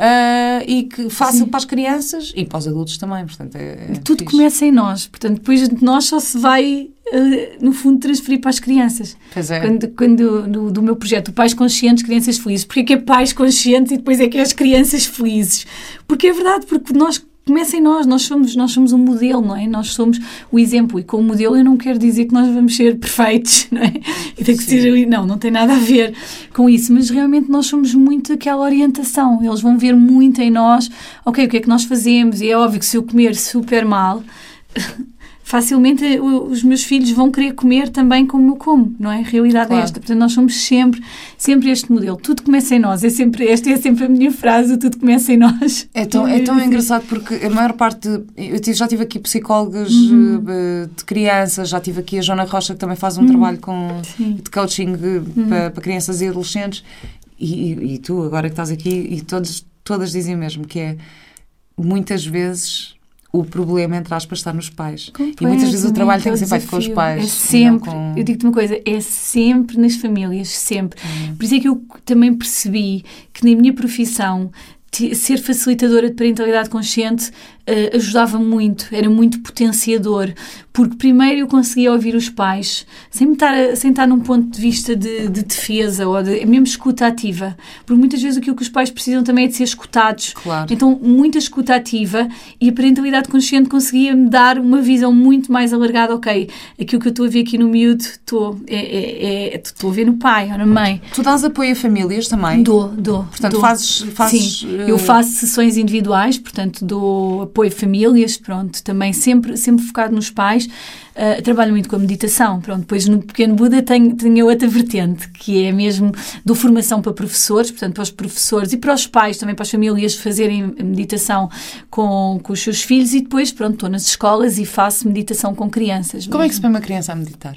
ah, e que fácil Sim. para as crianças e para os adultos também. Portanto, é, é Tudo fixe. começa em nós. Portanto, depois de nós só se vai, eh, no fundo, transferir para as crianças. Pois é. Quando, quando do, do meu projeto, Pais Conscientes, Crianças Felizes. Porquê que é pais conscientes e depois é que é as crianças felizes? Porque é verdade, porque nós começa em nós, nós somos, nós somos um modelo, não é? Nós somos o exemplo e com o modelo eu não quero dizer que nós vamos ser perfeitos, não é? E tem que ser, não, não tem nada a ver com isso, mas realmente nós somos muito aquela orientação, eles vão ver muito em nós, ok, o que é que nós fazemos? E é óbvio que se eu comer super mal, facilmente os meus filhos vão querer comer também como eu como, não é? A realidade Claro. é esta. Portanto, nós somos sempre, sempre este modelo. Tudo começa em nós. É sempre, esta é sempre a minha frase, tudo começa em nós. É tão, é tão engraçado porque a maior parte. Eu já tive aqui psicólogas eh, de crianças, já tive aqui a Joana Rocha que também faz um trabalho com, Sim. de coaching eh, para, para crianças e adolescentes. E, e- e tu, agora que estás aqui, e todos, todas dizem mesmo que é muitas vezes. O problema, entre aspas, está nos pais. E muitas vezes o trabalho tem que ser feito com os pais. É sempre, com- eu digo-te uma coisa, é sempre nas famílias, sempre. Hum. Por isso é que eu também percebi que na minha profissão ser facilitadora de parentalidade consciente eh, ajudava muito, era muito potenciador, porque primeiro eu conseguia ouvir os pais sem estar, a- sem estar num ponto de vista de, de defesa ou de mesmo escuta ativa, porque muitas vezes aquilo que os pais precisam também é de ser escutados. Claro. Então, muita escuta ativa e a parentalidade consciente conseguia-me dar uma visão muito mais alargada. Ok, aquilo que eu estou a ver aqui no miúdo, estou, é, é, é- a ver no pai ou na mãe. Tu dás apoio a famílias também? Dou, dou. Portanto, dou. fazes. fazes Sim, eh, eu faço sessões individuais, portanto, dou apoio apoio famílias, pronto, também sempre, sempre focado nos pais. Uh, trabalho muito com a meditação, pronto, depois no Pequeno Buda tenho, tenho outra vertente, que é mesmo do formação para professores, portanto, para os professores e para os pais, também para as famílias fazerem meditação com, com os seus filhos e depois, pronto, estou nas escolas e faço meditação com crianças. Como mesmo. é que se põe uma criança a meditar?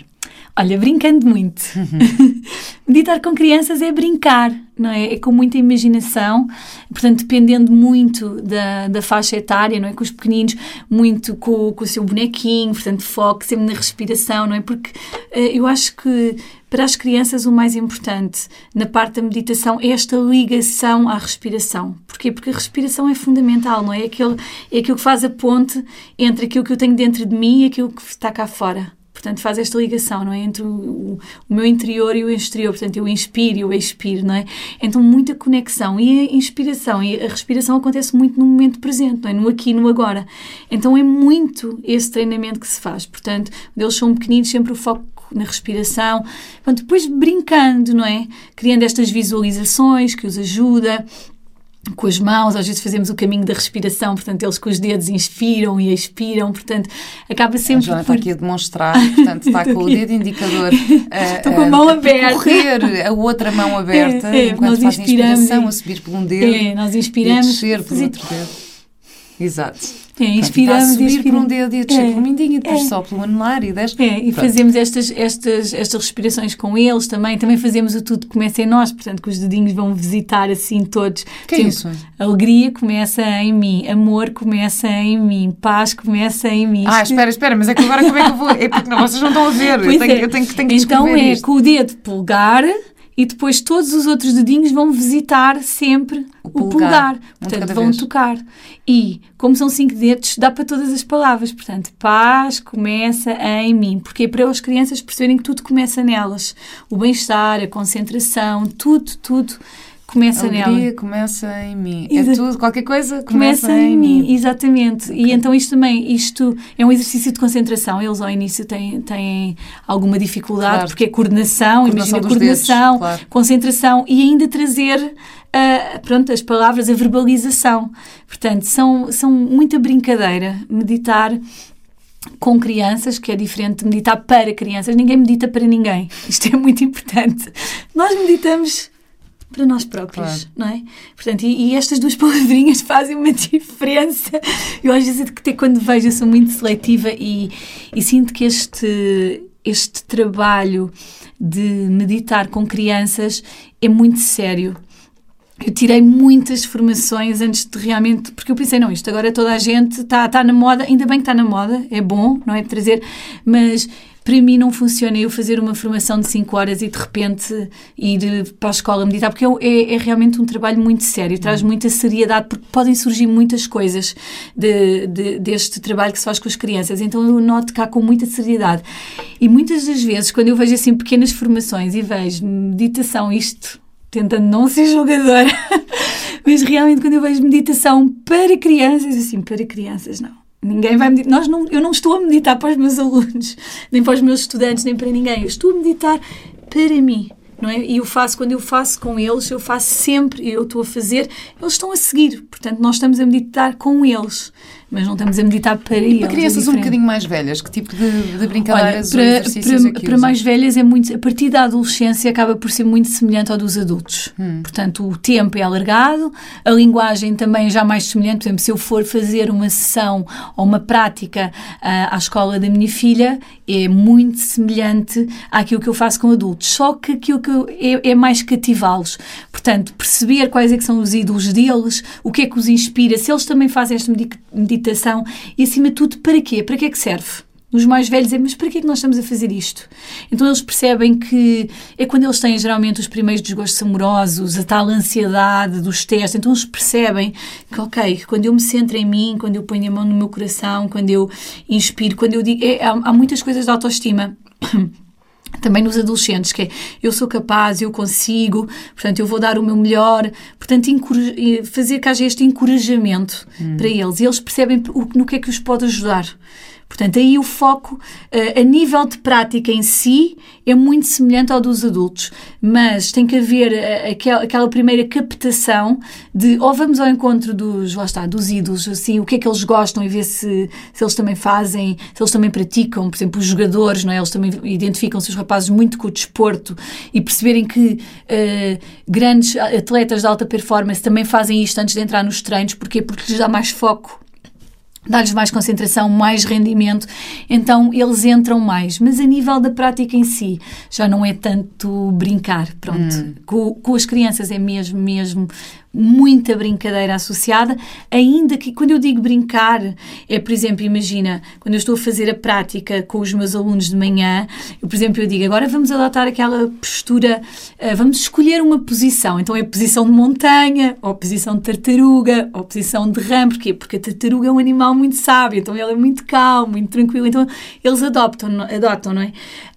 Olha, brincando muito. Uhum. Meditar com crianças é brincar, não é? É com muita imaginação, portanto, dependendo muito da, da faixa etária, não é? Com os pequeninos, muito com, com o seu bonequinho, portanto, foco sempre na respiração, não é? Porque uh, eu acho que para as crianças o mais importante na parte da meditação é esta ligação à respiração. Porquê? Porque a respiração é fundamental, não é? É aquilo, é aquilo que faz a ponte entre aquilo que eu tenho dentro de mim e aquilo que está cá fora. Portanto, faz esta ligação, não é? Entre o, o, meu interior e o exterior. Portanto, eu inspiro e eu expiro, não é? Então, muita conexão. E a inspiração e a respiração acontece muito no momento presente, não é? No aqui no agora. Então, é muito esse treinamento que se faz. Portanto, eles são pequeninos, sempre o foco na respiração. Portanto, depois brincando, não é? Criando estas visualizações que os ajuda com as mãos, às vezes fazemos o caminho da respiração, portanto, eles com os dedos inspiram e expiram, portanto, acaba sempre. A por... está aqui a demonstrar, portanto, está com o dedo indicador. Estou com a mão a aberta. Correr, a outra mão aberta, é, é, enquanto faz a inspiração, a subir por um dedo. É, nós inspiramos. E descer por outro dedo. Exato. É, inspiramos a subir por um dedo e a descer é, por um mindinho e depois é, só pelo anular e desce. É, e Pronto. fazemos estas, estas, estas respirações com eles também. Também fazemos o tudo que começa em nós, portanto, que os dedinhos vão visitar assim todos. Que é isso? Alegria começa em mim, amor começa em mim, paz começa em mim. Ah, espera, espera, mas é que agora como é que eu vou? É porque não, vocês não estão a ver. eu tenho, é. eu tenho, tenho que Então é isto. com o dedo polegar e depois todos os outros dedinhos vão visitar sempre o pulgar. O. Portanto, vão vez. tocar. E, como são cinco dedos, dá para todas as palavras. Portanto, paz começa em mim. Porque é para as crianças perceberem que tudo começa nelas. O bem-estar, a concentração, tudo, tudo começa a alegria nela. começa em mim. É tudo, qualquer coisa começa, começa em, em mim. Exatamente. Okay. E então isto também, isto é um exercício de concentração. Eles ao início têm, têm alguma dificuldade claro. porque é coordenação, coordenação imagina coordenação, dedos, claro. concentração e ainda trazer uh, pronto, as palavras, a verbalização. Portanto, são, são muita brincadeira meditar com crianças, que é diferente de meditar para crianças. Ninguém medita para ninguém. Isto é muito importante. Nós meditamos para nós próprios, claro. não é? Portanto, e, e, estas duas palavrinhas fazem uma diferença. Eu às vezes até quando vejo eu sou muito seletiva e, e sinto que este este trabalho de meditar com crianças é muito sério. Eu tirei muitas formações antes de realmente. Porque eu pensei, não, isto agora toda a gente está tá na moda, ainda bem que está na moda, é bom, não é? Trazer, mas para mim não funciona eu fazer uma formação de 5 horas e de repente ir para a escola meditar, porque é, é realmente um trabalho muito sério, traz uhum. muita seriedade, porque podem surgir muitas coisas de, de, deste trabalho que se faz com as crianças. Então eu noto cá com muita seriedade. E muitas das vezes, quando eu vejo assim pequenas formações e vejo meditação, isto tentando não ser jogadora, mas realmente quando eu vejo meditação para crianças, assim, para crianças, não Ninguém vai meditar. Nós não, eu não estou a meditar para os meus alunos, nem para os meus estudantes, nem para ninguém. Eu estou a meditar para mim. Não é? E eu faço, quando eu faço com eles, eu faço sempre, eu estou a fazer, eles estão a seguir. Portanto, nós estamos a meditar com eles mas não estamos a meditar para e eles. Para crianças é um bocadinho mais velhas, que tipo de, de brincadeiras Olha, para, para, é para mais velhas é muito, a partir da adolescência acaba por ser muito semelhante ao dos adultos. Hum. Portanto, o tempo é alargado, a linguagem também é já mais semelhante. Por exemplo, se eu for fazer uma sessão ou uma prática uh, à escola da minha filha, é muito semelhante àquilo que eu faço com adultos, só que aquilo que eu, é, é mais cativá-los. Portanto, perceber quais é que são os ídolos deles, o que é que os inspira, se eles também fazem esta meditação meditação e, acima de tudo, para quê? Para que é que serve? Os mais velhos é, mas para que é que nós estamos a fazer isto? Então eles percebem que é quando eles têm geralmente os primeiros desgostos amorosos, a tal ansiedade dos testes, então eles percebem que, ok, quando eu me centro em mim, quando eu ponho a mão no meu coração, quando eu inspiro, quando eu digo. É, há, há muitas coisas de autoestima também nos adolescentes, que é eu sou capaz, eu consigo, portanto eu vou dar o meu melhor, portanto fazer que haja este encorajamento hum. para eles e eles percebem no que é que os pode ajudar. Portanto, aí o foco, uh, a nível de prática em si, é muito semelhante ao dos adultos, mas tem que haver aquela, aquela primeira captação de ou vamos ao encontro dos, lá está, dos ídolos, assim, o que é que eles gostam e ver se, se eles também fazem, se eles também praticam, por exemplo, os jogadores, não é? Eles também identificam-se os rapazes muito com o desporto e perceberem que uh, grandes atletas de alta performance também fazem isto antes de entrar nos treinos, porquê? Porque lhes dá mais foco dá-lhes mais concentração, mais rendimento, então eles entram mais. Mas a nível da prática em si, já não é tanto brincar, pronto. Hum. Com, com as crianças é mesmo, mesmo muita brincadeira associada, ainda que quando eu digo brincar, é, por exemplo, imagina, quando eu estou a fazer a prática com os meus alunos de manhã, eu, por exemplo, eu digo, agora vamos adotar aquela postura, uh, vamos escolher uma posição, então é a posição de montanha, ou a posição de tartaruga, ou a posição de rã, porquê? Porque a tartaruga é um animal muito sábio, então ele é muito calmo, muito tranquilo, então eles adoptam, adotam, não é?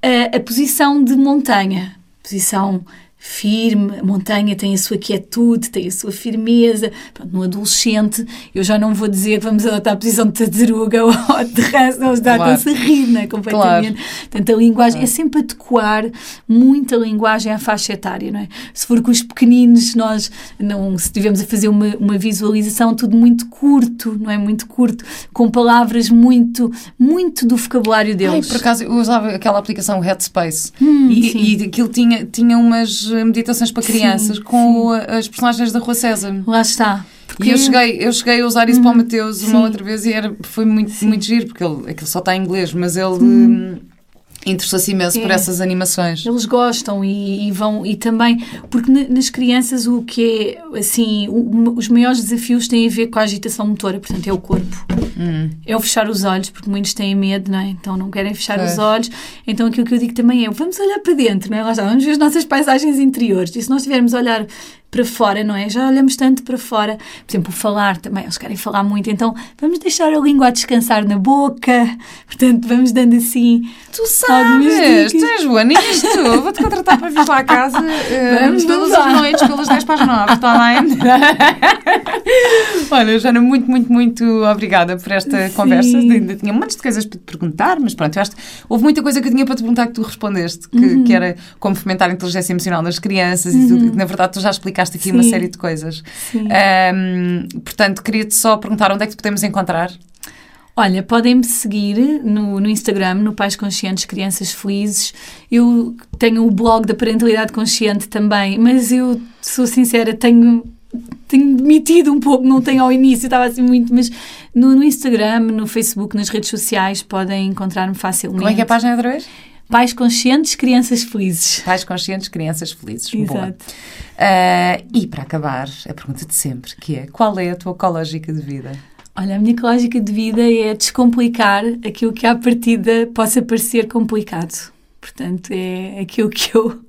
Uh, a posição de montanha, posição firme, a montanha tem a sua quietude, tem a sua firmeza. Pronto, no adolescente, eu já não vou dizer que vamos adotar a posição de tartaruga ou de raça, eles datam-se claro. a rir, né, completamente. Claro. Portanto, a linguagem é sempre adequar muita linguagem à faixa etária, não é? Se for com os pequeninos, nós, não, se estivermos a fazer uma, uma visualização, tudo muito curto, não é? Muito curto, com palavras muito, muito do vocabulário deles. Ai, por acaso, eu usava aquela aplicação Headspace hum, e, e aquilo tinha, tinha umas meditações para crianças sim, com sim. as personagens da Rua César. Lá está. Porque... E eu cheguei, eu cheguei a usar isso para o uhum. Mateus uma outra vez e era, foi muito, muito giro, porque ele, aquilo só está em inglês, mas ele. Hum interessou-se imenso é. por essas animações. Eles gostam e, e, vão e também porque nas crianças o que é assim o, os maiores desafios têm a ver com a agitação motora, portanto é o corpo, hum. é o fechar os olhos porque muitos têm medo, não é? Então não querem fechar é. os olhos. Então aquilo que eu digo também é vamos olhar para dentro, não é? Lá está, vamos ver as nossas paisagens interiores. E se nós estivermos a olhar para fora, não é? Já olhamos tanto para fora. Por exemplo, falar também, eles querem falar muito, então vamos deixar a língua a descansar na boca. Portanto, vamos dando assim. Tu sabes, tu és boa nisto. Vou-te contratar para vir lá a casa uh, vamos, todas as noites, pelas 10 para as 9, está bem? Olha, Jana, muito, muito, muito obrigada por esta Sim. conversa. Ainda tinha um monte de coisas para te perguntar, mas pronto, eu acho que houve muita coisa que eu tinha para te perguntar que tu respondeste, que, uhum. que era como fomentar a inteligência emocional nas crianças uhum. e tudo. Na verdade, tu já explicaste explicaste aqui Sim. uma série de coisas. Um, portanto, queria-te só perguntar onde é que te podemos encontrar? Olha, podem-me seguir no, no, Instagram, no Pais Conscientes Crianças Felizes. Eu tenho o blog da Parentalidade Consciente também, mas eu, sou sincera, tenho tenho demitido um pouco, não tenho ao início, estava assim muito, mas no, no Instagram, no Facebook, nas redes sociais podem encontrar-me facilmente. Como é que é a página outra vez? Pais conscientes, crianças felizes. Pais conscientes, crianças felizes. Exato. Boa. Uh, e para acabar, a pergunta de sempre, que é, qual é a tua ecológica de vida? Olha, a minha ecológica de vida é descomplicar aquilo que à partida possa parecer complicado. Portanto, é aquilo que eu,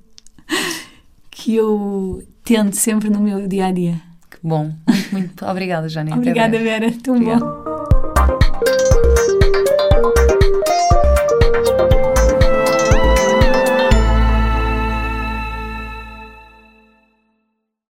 que eu tento sempre no meu dia-a-dia. Que bom. Muito, muito obrigada, Jane. Obrigada, Vera. Tão Obrigada. bom.